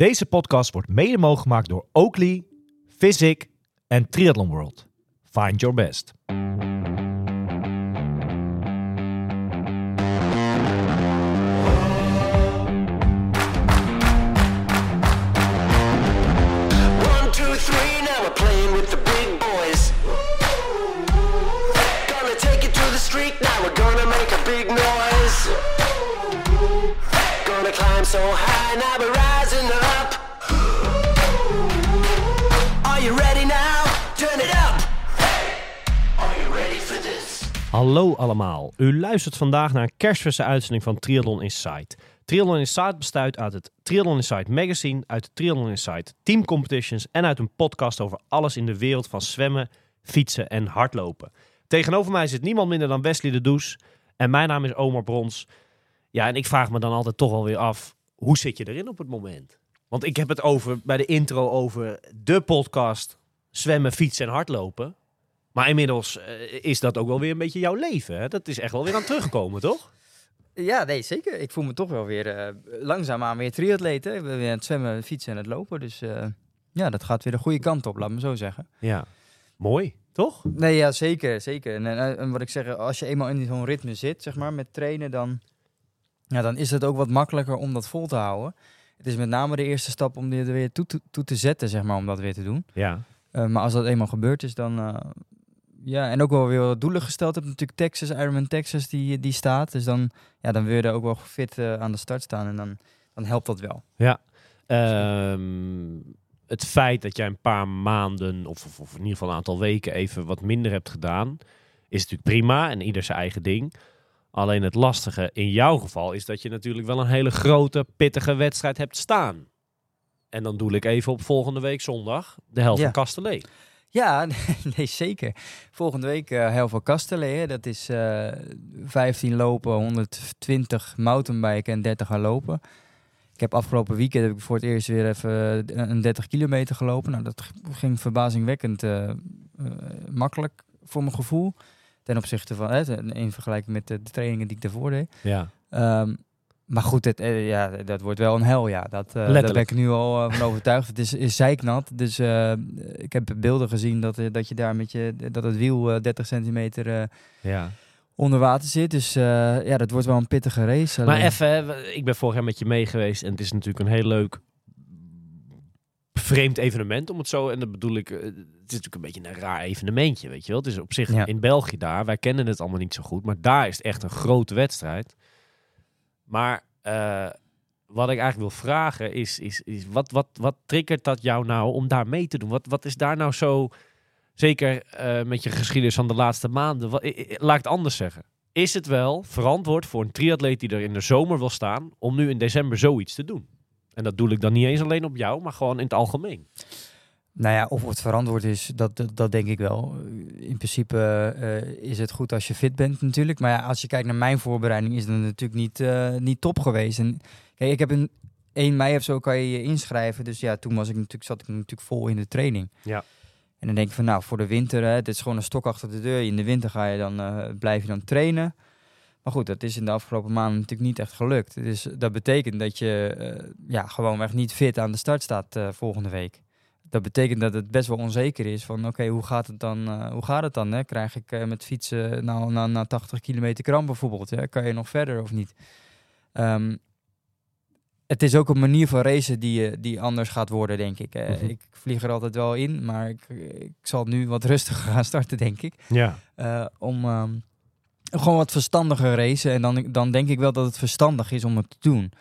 Deze podcast wordt mede mogelijk gemaakt door Oakley, Physic en Triathlon World. Find your best. Two, three, now Hallo allemaal. U luistert vandaag naar een kerstverse uitzending van Triathlon Insight. Triathlon Insight bestaat uit het Triathlon Insight magazine, uit de Triathlon Insight team competitions en uit een podcast over alles in de wereld van zwemmen, fietsen en hardlopen. Tegenover mij zit niemand minder dan Wesley de Does en mijn naam is Omar Brons. Ja, en ik vraag me dan altijd toch wel weer af, hoe zit je erin op het moment? Want ik heb het over bij de intro over de podcast zwemmen, fietsen en hardlopen. Maar inmiddels eh, is dat ook wel weer een beetje jouw leven. Hè? Dat is echt wel weer aan terugkomen, toch? Ja, nee, zeker. Ik voel me toch wel weer uh, langzaamaan weer triatleet. hè. Ik ben weer aan het zwemmen, fietsen en het lopen. Dus eh, ja, dat gaat weer de goede kant op, laat me zo zeggen. Ja. Mooi, toch? Nee, ja, zeker, zeker. En, en, en wat ik zeg, als je eenmaal in zo'n ritme zit, zeg maar, met trainen, dan, ja, dan is het ook wat makkelijker om dat vol te houden. Het is met name de eerste stap om dit er weer toe, te- toe te zetten, zeg maar, om dat weer te doen. Ja. Maar als dat eenmaal gebeurd is, dan... ja, en ook wel weer wat doelen gesteld. Ik heb natuurlijk Texas, Ironman Texas, die, die staat. Dus dan, ja, dan wil je er ook wel fit eh, aan de start staan. En dan, dan helpt dat wel. Ja. Ehm, het feit dat jij een paar maanden, of, of, of in ieder geval een aantal weken, even wat minder hebt gedaan, is natuurlijk prima en ieder zijn eigen ding. Alleen het lastige in jouw geval is dat je natuurlijk wel een hele grote, pittige wedstrijd hebt staan. En dan doe ik even op volgende week zondag de helft Ja. van Castellet. Ja, nee, zeker. Volgende week eh heel veel Castellet. hè. Dat is eh 15 lopen, 120 mountainbiken en 30 gaan lopen. Ik heb afgelopen weekend heb ik voor het eerst weer even eh, een 30 kilometer gelopen. Nou, dat ging verbazingwekkend makkelijk voor mijn gevoel. Ten opzichte van, hè, in vergelijking met de, de trainingen die ik daarvoor deed. Ja. Ehm, maar goed, het, eh, ja, dat wordt wel een hel, ja. Dat, eh, daar ben ik nu al eh, van overtuigd. Het is, is zeiknat, dus ik heb beelden gezien dat, dat je daar met je, dat het wiel eh, 30 centimeter ja. onder water zit. Dus ja, dat wordt wel een pittige race. Maar even, ik ben vorig jaar met je mee geweest en het is natuurlijk een heel leuk vreemd evenement om het zo. En dat bedoel ik, het is natuurlijk een beetje een raar evenementje, weet je wel. Het is op zich Ja. in België daar, wij kennen het allemaal niet zo goed, maar daar is het echt een grote wedstrijd. Maar eh, wat ik eigenlijk wil vragen is, is, is wat, wat, wat triggert dat jou nou om daar mee te doen? Wat, wat is daar nou zo, zeker eh, met je geschiedenis van de laatste maanden, wat, laat ik het anders zeggen. Is het wel verantwoord voor een triatleet die er in de zomer wil staan om nu in december zoiets te doen? En dat doe ik dan niet eens alleen op jou, maar gewoon in het algemeen. Nou ja, of het verantwoord is, dat, dat, dat denk ik wel. In principe eh, is het goed als je fit bent natuurlijk. Maar ja, als je kijkt naar mijn voorbereiding, is het natuurlijk niet, eh, niet top geweest. En kijk, ik heb een 1 mei of zo kan je je inschrijven. Dus ja, toen was ik natuurlijk, zat ik natuurlijk vol in de training. Ja. En dan denk ik van, nou, voor de winter, hè, dit is gewoon een stok achter de deur. In de winter ga je dan, eh, blijf je dan trainen. Maar goed, dat is in de afgelopen maanden natuurlijk niet echt gelukt. Dus dat betekent dat je ja, gewoonweg niet fit aan de start staat volgende week. Dat betekent dat het best wel onzeker is van oké, hoe gaat het dan? eh, hoe gaat het dan? Hè? Krijg ik eh, met fietsen nou, na, na 80 kilometer kramp bijvoorbeeld? Ja? Kan je nog verder of niet? Ehm, het is ook een manier van racen die, eh, die anders gaat worden, denk ik. Mhm. Ik vlieg er altijd wel in, maar ik, ik zal nu wat rustiger gaan starten, denk ik. Ja. Om ehm, gewoon wat verstandiger racen. En dan, dan denk ik wel dat het verstandig is om het te doen.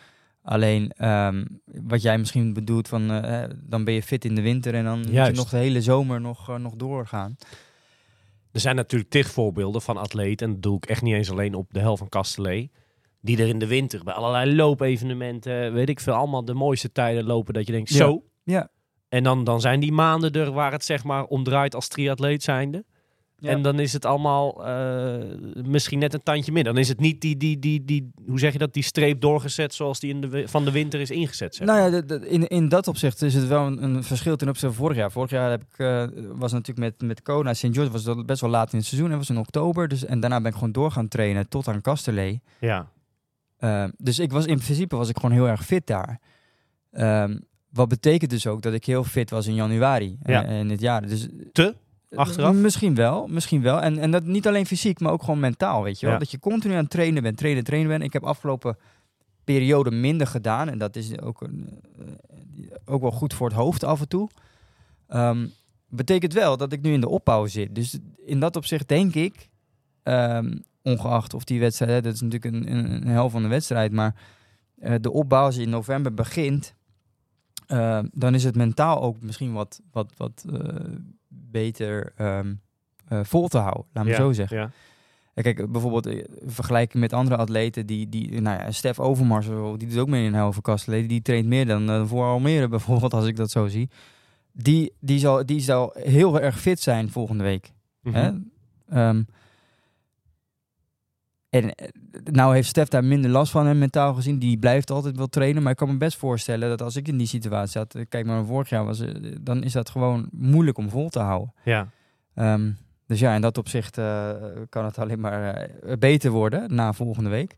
Alleen ehm, wat jij misschien bedoelt van eh, dan ben je fit in de winter en dan moet je nog de hele zomer nog, eh, nog doorgaan. Er zijn natuurlijk tig voorbeelden van atleten, en dat doe ik echt niet eens alleen op de helft van Castellet, die er in de winter bij allerlei loopevenementen, weet ik veel, allemaal de mooiste tijden lopen dat je denkt, Ja. zo. Ja. En dan, dan zijn die maanden er waar het zeg maar om draait als triatleet zijnde. Ja. En dan is het allemaal eh, misschien net een tandje minder. Dan is het niet die, die, die, die, hoe zeg je dat, die streep doorgezet zoals die in de, van de winter is ingezet. Zeg. Nou ja, in, in dat opzicht is het wel een, een verschil ten opzichte van vorig jaar. Vorig jaar heb ik, eh, was natuurlijk met, met Kona, St. George was dat best wel laat in het seizoen. Het was in oktober. Dus, en daarna ben ik gewoon door gaan trainen tot aan Casterlee. Ja. Ehm, dus ik was in principe was ik gewoon heel erg fit daar. Ehm, wat betekent dus ook dat ik heel fit was in januari Ja. eh, in dit jaar. Dus Te? Achteraf? Misschien wel, misschien wel. En, en dat niet alleen fysiek, maar ook gewoon mentaal, weet je wel. Ja. Dat je continu aan het trainen bent, trainen, trainen bent. Ik heb afgelopen periode minder gedaan. En dat is ook, een, eh, ook wel goed voor het hoofd af en toe. Ehm, betekent wel dat ik nu in de opbouw zit. Dus in dat opzicht denk ik, ehm, ongeacht of die wedstrijd, hè, dat is natuurlijk een, een, een hel van de wedstrijd, maar eh, de opbouw als je in november begint, eh, dan is het mentaal ook misschien wat, wat, wat eh, beter ehm, eh, vol te houden, laat me Ja, zo zeggen. Ja. Kijk, bijvoorbeeld eh, vergelijken met andere atleten, die, die nou ja, Stef Overmars, die doet ook mee in Helve Kastleden, die traint meer dan eh, voor Almere bijvoorbeeld, als ik dat zo zie. Die, die, zal, die zal heel erg fit zijn volgende week. Mhm. Hè? Ehm, en eh, nou heeft Stef daar minder last van, hè, mentaal gezien. Die blijft altijd wel trainen. Maar ik kan me best voorstellen dat als ik in die situatie zat... eh, Kijk maar, vorig jaar was... eh, Dan is dat gewoon moeilijk om vol te houden. Ja. Ehm, dus ja, in dat opzicht kan het alleen maar beter worden na volgende week.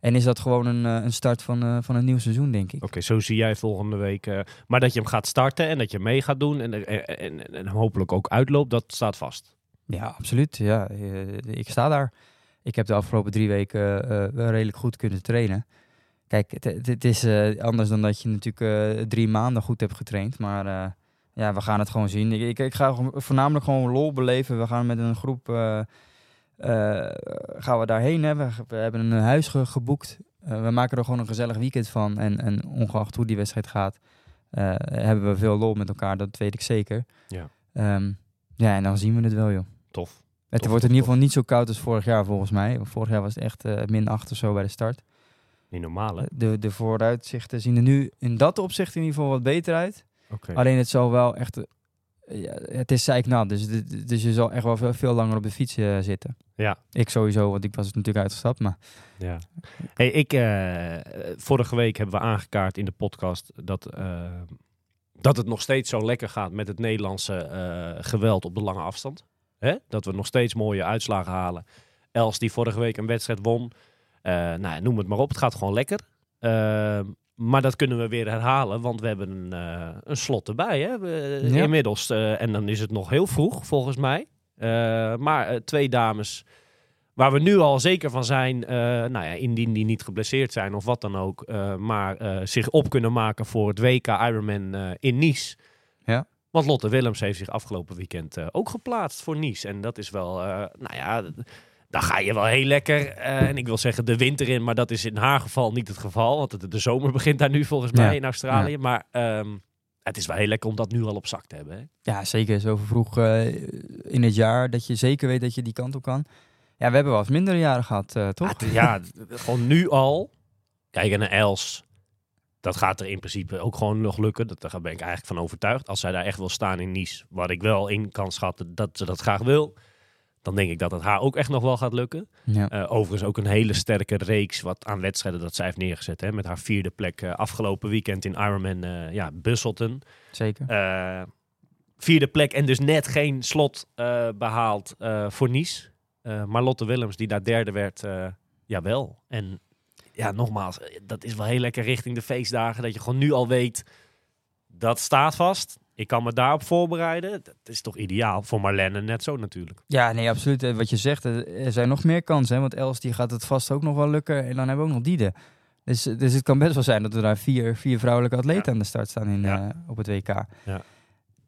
En is dat gewoon een, een start van, van een nieuw seizoen, denk ik. Oké, zo zie jij volgende week. maar dat je hem gaat starten en dat je mee gaat doen en, en, en, en hopelijk ook uitloopt, dat staat vast. Ja, absoluut. Ja, ik sta daar. Ik heb de afgelopen drie weken eh, wel redelijk goed kunnen trainen. Kijk, het, is eh, anders dan dat je natuurlijk eh, drie maanden goed hebt getraind. Maar eh, ja, we gaan het gewoon zien. Ik, ik, ik ga voornamelijk gewoon lol beleven. We gaan met een groep eh, eh, gaan we daarheen. Hè. We, we hebben een huis ge- geboekt. Eh, we maken er gewoon een gezellig weekend van. En, en ongeacht hoe die wedstrijd gaat, eh, hebben we veel lol met elkaar. Dat weet ik zeker. Ja. Ehm, ja, en dan zien we het wel, joh. Tof. Het Tof, wordt in ieder geval niet zo koud als vorig jaar volgens mij. Vorig jaar was het echt eh, min 8 of zo bij de start. Niet normaal, hè? De, de vooruitzichten zien er nu in dat opzicht in ieder geval wat beter uit. Oké. Alleen het zal wel echt... eh, ja, het is zeiknat, dus, dus je zal echt wel veel, veel langer op de fiets eh, zitten. Ja. Ik sowieso, want ik was natuurlijk uitgestapt. Maar Ja. Hey, ik, vorige week hebben we aangekaart in de podcast dat, dat het nog steeds zo lekker gaat met het Nederlandse geweld op de lange afstand. Hè? Dat we nog steeds mooie uitslagen halen. Els die vorige week een wedstrijd won. Eh, nou, noem het maar op. Het gaat gewoon lekker. Eh, maar dat kunnen we weer herhalen, want we hebben een, eh, een slot erbij. Hè? We- Ja. Inmiddels. eh, en dan is het nog heel vroeg, volgens mij. Eh, maar eh, twee dames Waar we nu al zeker van zijn, eh, nou ja, indien die niet geblesseerd zijn of wat dan ook, eh, maar eh, zich op kunnen maken voor het WK Ironman eh, in Nice. Want Lotte Willems heeft zich afgelopen weekend eh, ook geplaatst voor Nice. En dat is wel, eh, nou ja, d- dan ga je wel heel lekker. eh, en ik wil zeggen de winter in, maar dat is in haar geval niet het geval. Want de, de zomer begint daar nu volgens mij Ja. in Australië. Maar ehm, het is wel heel lekker om dat nu al op zak te hebben. Hè? ja, zeker zo vroeg in het jaar dat je zeker weet dat je die kant op kan. Ja, we hebben wel eens mindere jaren gehad, eh, toch? Ja, gewoon nu al. Kijk, en een Els. Dat gaat er in principe ook gewoon nog lukken. Dat, daar ben ik eigenlijk van overtuigd. Als zij daar echt wil staan in Nice, wat ik wel in kan schatten dat ze dat graag wil. Dan denk ik dat het haar ook echt nog wel gaat lukken. Ja. Eh, overigens ook een hele sterke reeks wat aan wedstrijden dat zij heeft neergezet. Hè, met haar vierde plek eh, afgelopen weekend in Ironman eh ja, Busselton. Zeker. Vierde plek en dus net geen slot eh, behaald eh, voor Nice. Maar Lotte Willems, die daar derde werd, eh jawel. En ja, nogmaals, eh, dat is wel heel lekker richting de feestdagen. Dat je gewoon nu al weet, dat staat vast. Ik kan me daarop voorbereiden. Dat is toch ideaal voor Marlene net zo natuurlijk. Ja, nee, absoluut. Eh, Wat je zegt, eh, er zijn nog meer kansen. Hè? Want Els die gaat het vast ook nog wel lukken. En dan hebben we ook nog Diede. Dus, dus het kan best wel zijn dat er daar vier, vier vrouwelijke atleten Ja. aan de start staan in, Ja. op het WK. Ja.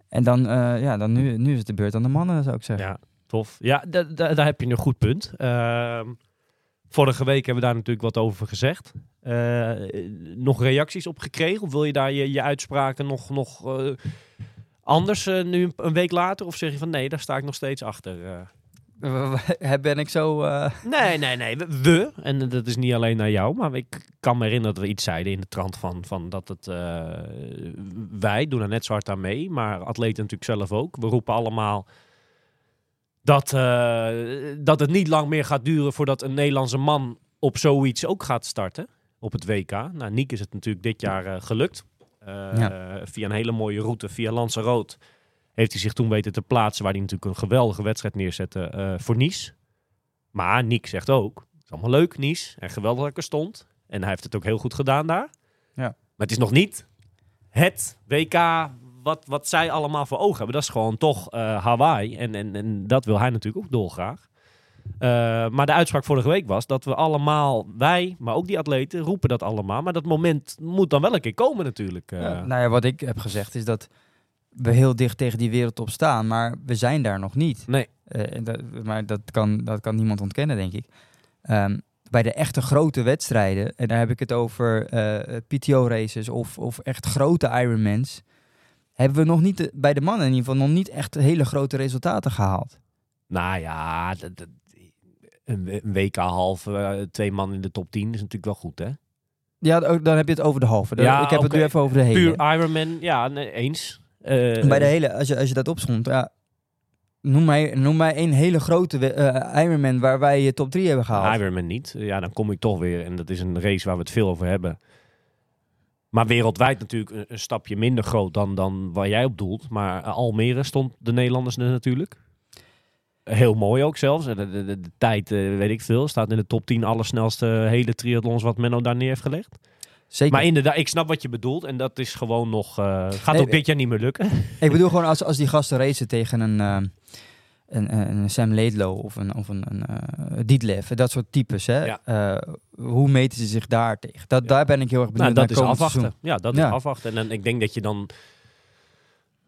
En dan, ja, dan nu, nu is het de beurt aan de mannen, zou ik zeggen. Ja, tof. Ja, da- da- daar heb je een goed punt. Ehm, vorige week hebben we daar natuurlijk wat over gezegd. Eh, nog reacties op gekregen? Of wil je daar je, je uitspraken nog, nog eh, anders eh, nu een, week later? Of zeg je van nee, daar sta ik nog steeds achter? ben ik zo... Nee, nee, nee. We, we, en dat is niet alleen naar jou, maar ik kan me herinneren dat we iets zeiden in de trant van, van dat het... wij doen er net zo hard aan mee, maar atleten natuurlijk zelf ook. We roepen allemaal dat, eh, dat het niet lang meer gaat duren voordat een Nederlandse man op zoiets ook gaat starten. Op het WK. Nou, Niek is het natuurlijk dit jaar eh, gelukt. Eh, Via een hele mooie route, via Lanzarote, heeft hij zich toen weten te plaatsen, waar hij natuurlijk een geweldige wedstrijd neerzette voor Nice. Maar Niek zegt ook, het is allemaal leuk Nice, en geweldig dat ik er stond. En hij heeft het ook heel goed gedaan daar. Ja. Maar het is nog niet het WK wat, wat zij allemaal voor ogen hebben. Dat is gewoon toch eh, Hawaii. En, en, en dat wil hij natuurlijk ook dolgraag. Eh, maar de uitspraak vorige week was dat we allemaal, wij, maar ook die atleten, roepen dat allemaal. Maar dat moment moet dan wel een keer komen natuurlijk. Ja, nou ja, wat ik heb gezegd is dat we heel dicht tegen die wereldtop staan, maar we zijn daar nog niet. Nee. En dat, maar dat kan, dat kan niemand ontkennen, denk ik. Ehm, bij de echte grote wedstrijden, en daar heb ik het over PTO-races of, of echt grote Ironmans, hebben we nog niet, bij de mannen in ieder geval, nog niet echt hele grote resultaten gehaald. Nou ja, dat- dat- een, WK half, eh, twee man in de top 10 is natuurlijk wel goed, hè? Ja, dan heb je het over de halve. Dan- Ja, ik heb het nu even over de hele. Puur Ironman, ja, nee, eens. Eh, Bij de hele, als je, als je dat opschont, ja, noem, mij, noem mij een hele grote eh, Ironman waar wij je top 3 hebben gehaald. Ironman niet. Ja, dan kom ik toch weer. En dat is een race waar we het veel over hebben. Maar wereldwijd natuurlijk een, een stapje minder groot dan, dan waar jij op doelt. Maar eh, Almere stond de Nederlanders er natuurlijk. Heel mooi ook zelfs. En De, de, de, de tijd, eh, weet ik veel, staat in de top 10 allersnelste hele triathlons wat Menno daar neer heeft gelegd. Zeker. Maar inderdaad, ik snap wat je bedoelt. En dat is gewoon nog... eh, gaat Nee, ook dit jaar niet meer lukken. Ik bedoel gewoon als, als die gasten racen tegen een, eh, een, een, Sam Laidlow of een, of een, een eh, dat soort types. Hè? Ja. Eh, hoe meten ze zich daar tegen? Dat, Ja. Daar ben ik heel erg Nou, benieuwd dat naar is komend afwachten. seizoen. Ja, dat Ja. is afwachten. En dan, ik denk dat je dan,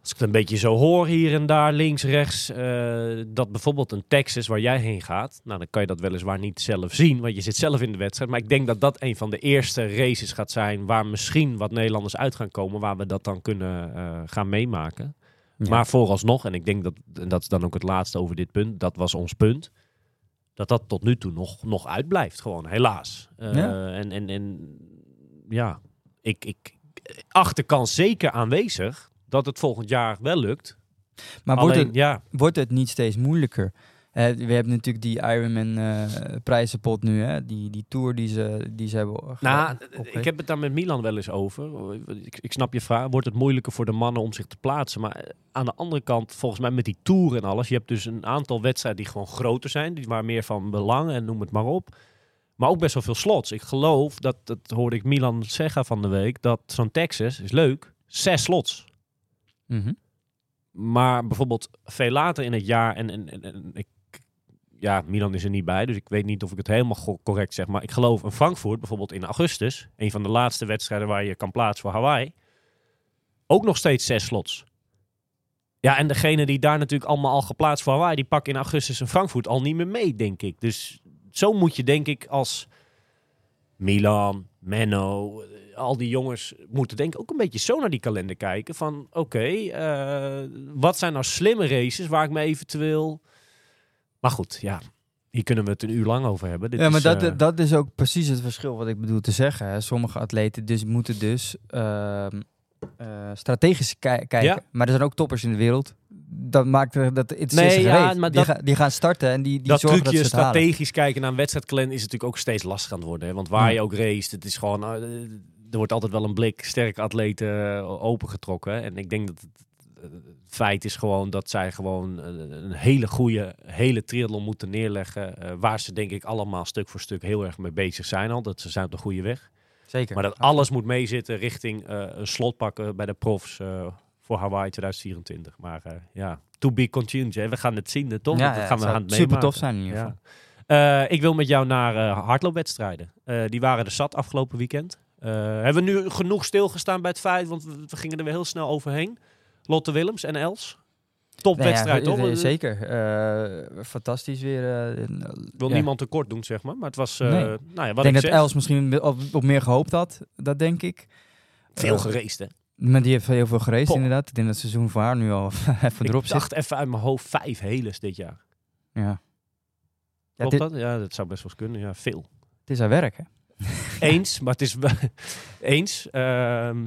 als ik het een beetje zo hoor hier en daar, links, rechts, eh, dat bijvoorbeeld een Texas waar jij heen gaat, nou dan kan je dat weliswaar niet zelf zien, want je zit zelf in de wedstrijd. Maar ik denk dat dat een van de eerste races gaat zijn waar misschien wat Nederlanders uit gaan komen, waar we dat dan kunnen gaan meemaken. Ja. Maar vooralsnog, en ik denk dat, en dat is dan ook het laatste over dit punt, dat was ons punt. Dat dat tot nu toe nog, nog uitblijft, gewoon, helaas. Eh, Ja. En, en, en ja, ik, ik acht de kans zeker aanwezig dat het volgend jaar wel lukt. maar wordt het, ja, wordt het niet steeds moeilijker? Eh, we hebben natuurlijk die Ironman eh prijzenpot nu, hè? Die, die tour die ze, die ze hebben nou, opgericht. ik heb het daar met Milan wel eens over. Ik, ik snap je vraag. Wordt het moeilijker voor de mannen om zich te plaatsen? Maar eh, aan de andere kant, volgens mij met die tour en alles, je hebt dus een aantal wedstrijden die gewoon groter zijn, die waar meer van belang en noem het maar op. Maar ook best wel veel slots. Ik geloof, dat, dat hoorde ik Milan zeggen van de week, dat zo'n Texas is leuk. Zes slots. Mhm. Maar bijvoorbeeld veel later in het jaar, en, en, en, en ik, ja, Milan is er niet bij, dus ik weet niet of ik het helemaal correct zeg. Maar ik geloof in Frankfurt, bijvoorbeeld in augustus, een van de laatste wedstrijden waar je kan plaatsen voor Hawaii, ook nog steeds zes slots. Ja, en degene die daar natuurlijk allemaal al geplaatst voor Hawaii, die pakken in augustus in Frankfurt al niet meer mee, denk ik. Dus zo moet je, denk ik, als Milan, Menno, eh, al die jongens moeten denk ik ook een beetje zo naar die kalender kijken. Van oké, eh, wat zijn nou slimme races waar ik me eventueel... Maar goed, ja, hier kunnen we het een uur lang over hebben. Dit ja, maar is, dat, eh, dat is ook precies het verschil wat ik bedoel te zeggen. Hè. Sommige atleten dus moeten dus ehm, eh, strategisch ki- kijken. Ja. Maar er zijn ook toppers in de wereld. Dat maakt dat het Nee, ja, maar die, dat- ga- die gaan starten en die, die dat zorgen trucje dat ze halen. strategisch kijken naar een wedstrijdkalender is natuurlijk ook steeds lastig aan het worden. Hè? Want waar je ook race, het is gewoon, eh, er wordt altijd wel een blik sterke atleten opengetrokken. En ik denk dat het, het feit is gewoon dat zij gewoon eh, een hele goede, hele triathlon moeten neerleggen. eh, waar ze denk ik allemaal stuk voor stuk heel erg mee bezig zijn al. Dat ze zijn op de goede weg. Zeker. Maar dat alles moet meezitten richting eh, een slot pakken bij de profs voor Hawaii 2024. Maar ja, to be continued. Hè. We gaan het zien, toch? Ja, dat gaan we gaan het super tof zijn in ieder geval. Ik wil met jou naar hardloopwedstrijden. Die waren er zat afgelopen weekend. Hebben we nu genoeg stilgestaan bij het feit, want we, we gingen er weer heel snel overheen. Lotte Willems en Els. Topwedstrijd, Nee, ja, toch? Zeker. Eh, fantastisch weer. eh, Ik wil ja. niemand tekort doen, zeg maar. Maar het was, eh, Nee. nou ja, wat Ik denk ik dat zeg, Els misschien op, op meer gehoopt had. Dat denk ik. veel gereest, hè? Maar die heeft heel veel geraced Pop. inderdaad. Ik denk dat het seizoen voor haar nu al even erop Ik zit. dacht even uit mijn hoofd vijf heles dit jaar. Ja. Ja, Klopt dit- dat? Ja, dat zou best wel eens kunnen. Ja, veel. Het is haar werk, hè? Eens, maar het is wel... eens. ehm,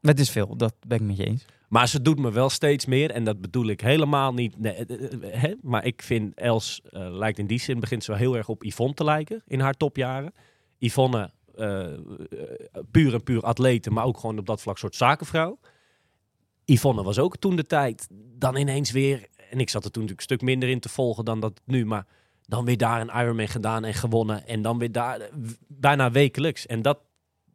Het is veel, dat ben ik met je eens. Maar ze doet me wel steeds meer. En dat bedoel ik helemaal niet. Nee, eh, eh, hè? Maar ik vind Els eh, lijkt in die zin begint ze wel heel erg op Yvonne te lijken in haar topjaren. Yvonne, eh, eh, puur en puur atlete, maar ook gewoon op dat vlak soort zakenvrouw. Yvonne was ook toen de tijd dan ineens weer. En ik zat er toen natuurlijk een stuk minder in te volgen dan dat nu. Maar dan weer daar een Ironman gedaan en gewonnen. En dan weer daar eh, bijna wekelijks. En dat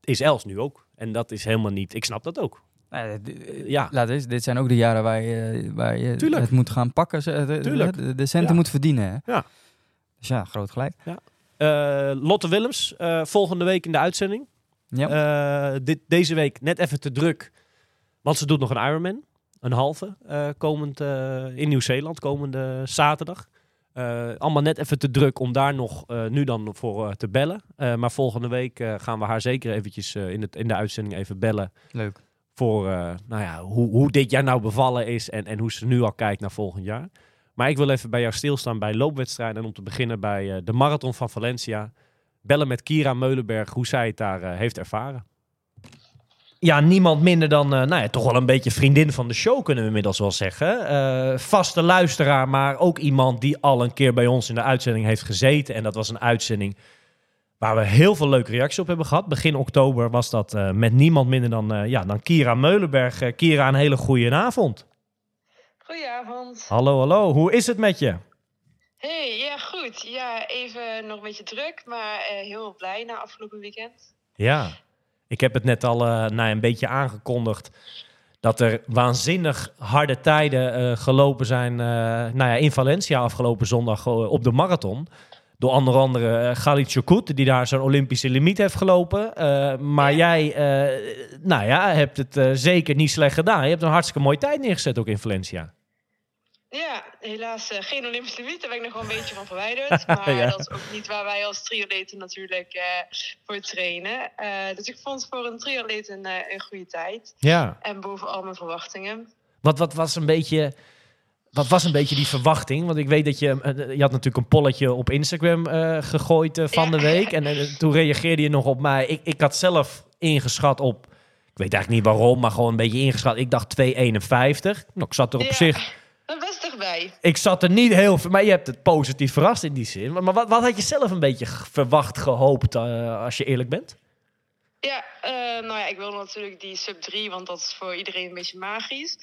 is Els nu ook. En dat is helemaal niet... Ik snap dat ook. Nou, Ja. Laat eens, dit zijn ook de jaren waar je, waar je Tuurlijk. het moet gaan pakken. Tuurlijk. de, de centen Ja. moet verdienen. Hè? Ja. Dus ja, groot gelijk. Eh, Lotte Willems, eh, volgende week in de uitzending. Ja. Eh, dit, deze week net even te druk. Want ze doet nog een Ironman. Een halve. komend in Nieuw-Zeeland. Komende zaterdag. Allemaal net even te druk om daar nog nu dan voor te bellen. Maar volgende week gaan we haar zeker eventjes in, het, in de uitzending even bellen. Leuk. Voor eh, nou ja, hoe, hoe dit jaar nou bevallen is. En, en hoe ze nu al kijkt naar volgend jaar. Maar ik wil even bij jou stilstaan bij loopwedstrijden. En om te beginnen bij eh, de Marathon van Valencia. Bellen met Kira Meulenberg hoe zij het daar eh, heeft ervaren. Ja, niemand minder dan, nou ja, toch wel een beetje vriendin van de show kunnen we inmiddels wel zeggen. Vaste luisteraar, maar ook iemand die al een keer bij ons in de uitzending heeft gezeten. En dat was een uitzending waar we heel veel leuke reacties op hebben gehad. Begin oktober was dat eh, met niemand minder dan, eh, ja, dan Kira Meulenberg. Eh, Kira, een hele goede avond. Goedenavond. Hallo, hallo. Hoe is het met je? Hey, ja goed. Ja, even nog een beetje druk, maar heel blij na afgelopen weekend. Ja, ik heb het net al nou, een beetje aangekondigd. Dat er waanzinnig harde tijden gelopen zijn eh, nou ja, in Valencia afgelopen zondag op de marathon. Door onder andere uh, Galit Chokut, die daar zo'n Olympische limiet heeft gelopen. Eh, maar jij eh, nou ja, hebt het eh, zeker niet slecht gedaan. Je hebt een hartstikke mooie tijd neergezet ook in Valencia. Ja, helaas eh, geen Olympisch limiet, daar ben ik nog wel een beetje van verwijderd. Maar Ja. dat is ook niet waar wij als triatleten natuurlijk eh, voor trainen. Eh, dus ik vond het voor een triatleet een, eh, een goede tijd. Ja. En boven al mijn verwachtingen. Wat, wat was een beetje... Wat was een beetje die verwachting? Want ik weet dat je... eh, Je had natuurlijk een polletje op Instagram eh, gegooid eh, van de week. En toen reageerde je nog op mij. Ik, ik had zelf ingeschat op... Ik weet eigenlijk niet waarom, maar gewoon een beetje ingeschat. Ik dacht 2,51. Nou, ik zat er op Ja. zich... Dat dichtbij. Ik zat er niet heel veel... Maar je hebt het positief verrast in die zin. Maar, maar wat, wat had je zelf een beetje verwacht, gehoopt, eh, als je eerlijk bent? Ja, nou ja, ik wilde natuurlijk die sub 3, want dat is voor iedereen een beetje magisch.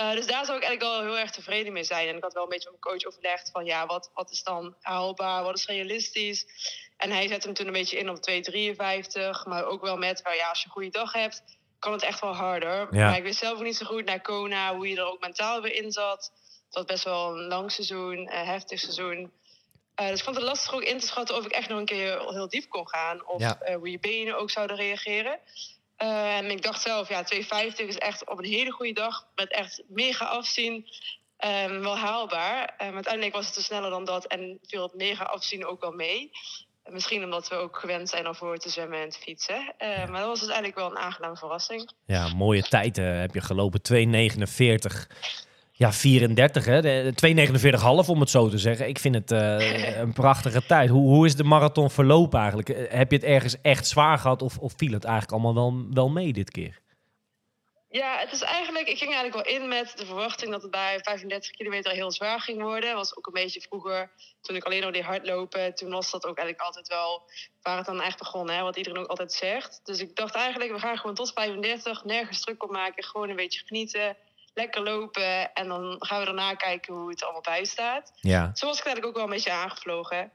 Eh, dus daar zou ik eigenlijk wel heel erg tevreden mee zijn. En ik had wel een beetje met mijn coach overlegd van ja, wat, wat is dan haalbaar, wat is realistisch? En hij zet hem toen een beetje in op 2,53, maar ook wel met, nou ja, als je een goede dag hebt, kan het echt wel harder. Ja. Maar ik wist zelf ook niet zo goed naar Kona, hoe je er ook mentaal weer in zat. Het was best wel een lang seizoen, een heftig seizoen. Eh, dus ik vond het lastig ook in te schatten of ik echt nog een keer heel, heel diep kon gaan. Of Ja. eh, hoe je benen ook zouden reageren. En ik dacht zelf, ja, 250 is echt op een hele goede dag met echt mega afzien ehm, wel haalbaar. Maar uiteindelijk was het te sneller dan dat en viel het mega afzien ook wel mee. Misschien omdat we ook gewend zijn om voor te zwemmen en te fietsen. Eh, Maar dat was dus eigenlijk wel een aangename verrassing. Ja, mooie tijd eh, heb je gelopen. 2,49. Ja, 34 hè. De- 2,49,5 om het zo te zeggen. Ik vind het eh, een prachtige tijd. Hoe, hoe is de marathon verlopen eigenlijk? Eh, Heb je het ergens echt zwaar gehad of, of viel het eigenlijk allemaal wel, wel mee dit keer? Ja, het is eigenlijk, ik ging eigenlijk wel in met de verwachting dat het bij 35 kilometer heel zwaar ging worden. was ook een beetje vroeger, toen ik alleen nog deed hardlopen, toen was dat ook eigenlijk altijd wel waar het dan echt begon, hè, wat iedereen ook altijd zegt. Dus ik dacht eigenlijk, we gaan gewoon tot 35, nergens druk op maken, gewoon een beetje genieten, lekker lopen en dan gaan we daarna kijken hoe het allemaal bij staat. Ja, Zo was ik eigenlijk ook wel een beetje aangevlogen.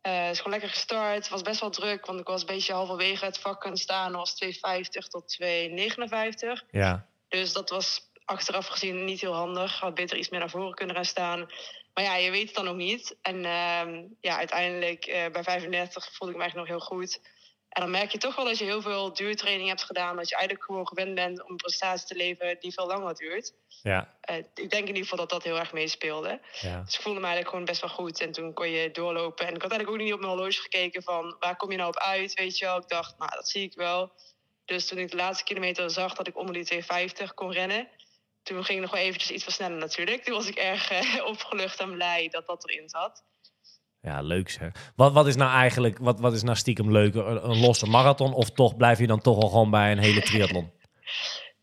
Eh is gewoon lekker gestart. Het was best wel druk, want ik was een beetje halverwege het vak gaan staan. Dat was 2,50 tot 2,59. ja. Dus dat was achteraf gezien niet heel handig. Had beter iets meer naar voren kunnen gaan staan. Maar ja, je weet het dan ook niet. En ehm, ja, uiteindelijk eh, bij 35 voelde ik me eigenlijk nog heel goed. En dan merk je toch wel dat je heel veel duurtraining hebt gedaan. Dat je eigenlijk gewoon gewend bent om een prestatie te leveren die veel langer duurt. Ja, Eh, ik denk in ieder geval dat dat heel erg meespeelde. ja. Dus ik voelde me eigenlijk gewoon best wel goed. En toen kon je doorlopen. En ik had eigenlijk ook niet op mijn horloge gekeken van waar kom je nou op uit, weet je wel. Ik dacht, nou, dat zie ik wel. Dus toen ik de laatste kilometer zag dat ik onder die 250 kon rennen... toen ging ik nog wel eventjes iets versnellen natuurlijk. Toen was ik erg eh, opgelucht en blij dat dat erin zat. Ja, leuk zeg. Wat, wat is nou eigenlijk, wat, wat is nou stiekem leuker? Een, een losse marathon of toch blijf je dan toch al gewoon bij een hele triathlon?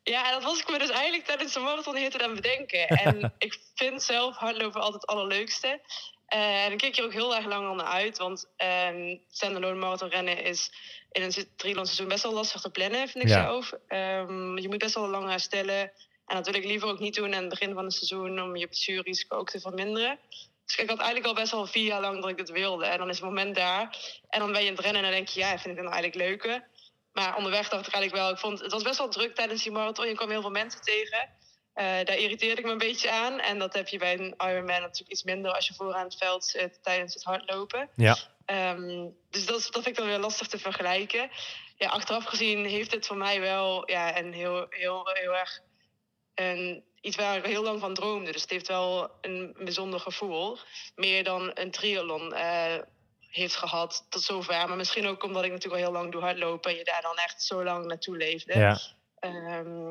Ja, dat was ik me dus eigenlijk tijdens de marathon heel aan bedenken. En ik vind zelf hardlopen altijd het allerleukste. Eh, en ik keek hier ook heel erg lang al naar uit. Want um, standalone marathon rennen is in een triathlon seizoen best wel lastig te plannen, vind ik Ja. zelf. Ehm, je moet best wel lang herstellen. En dat wil ik liever ook niet doen aan het begin van het seizoen... om je blessurerisico ook te verminderen. Dus ik had eigenlijk al best wel vier jaar lang dat ik het wilde. En dan is het moment daar. En dan ben je aan het rennen en dan denk je... ja, vind ik het nou eigenlijk leuker? Maar onderweg dacht ik eigenlijk wel, ik vond, het was best wel druk tijdens die marathon. Je kwam heel veel mensen tegen. Eh, daar irriteerde ik me een beetje aan. En dat heb je bij een Ironman natuurlijk iets minder als je vooraan het veld zit tijdens het hardlopen. Ja. Ehm, dus dat, dat vind ik dan weer lastig te vergelijken. Ja, achteraf gezien heeft het voor mij wel ja, een heel, heel, heel erg een, iets waar ik heel lang van droomde. Dus het heeft wel een bijzonder gevoel. Meer dan een triathlon eh, heeft gehad tot zover. Maar misschien ook omdat ik natuurlijk al heel lang doe hardlopen... en je daar dan echt zo lang naartoe leefde. Ja. Ehm,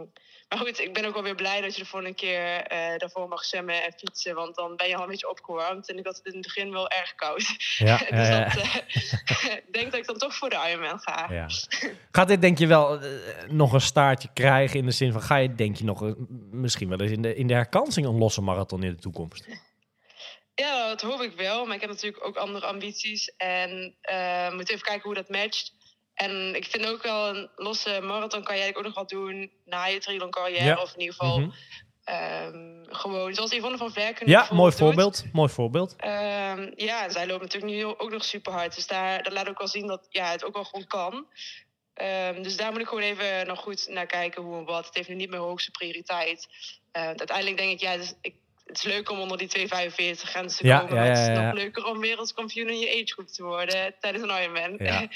maar goed, ik ben ook wel weer blij dat je er voor een keer eh, daarvoor mag zwemmen en fietsen. Want dan ben je al een beetje opgewarmd. En ik had het in het begin wel erg koud. Ja, dus ja, dat, eh, ik denk dat ik dan toch voor de Ironman ga. Ja. Gaat dit denk je wel eh, nog een staartje krijgen in de zin van ga je denk je nog misschien wel eens in de, in de herkansing een losse marathon in de toekomst? Ja, dat hoop ik wel. Maar ik heb natuurlijk ook andere ambities. En moet even kijken hoe dat matcht. En ik vind ook wel een losse marathon kan eigenlijk ook nog wat doen na je triathlon carrière. Ja. Of in ieder geval ehm, gewoon zoals Yvonne van Vlerken Ja, mooi doet. voorbeeld. Mooi voorbeeld. Ehm, ja, en zij loopt natuurlijk nu ook nog super hard. Dus daar, dat laat ook wel zien dat ja, het ook wel gewoon kan. Ehm, dus daar moet ik gewoon even nog goed naar kijken hoe en wat. Het heeft nu niet mijn hoogste prioriteit. Uiteindelijk denk ik, ja, is, ik, het is leuk om onder die 2,45 grens te Ja, komen. ja, het is nog leuker om wereldkampioen in je agegroep te worden tijdens een Ironman.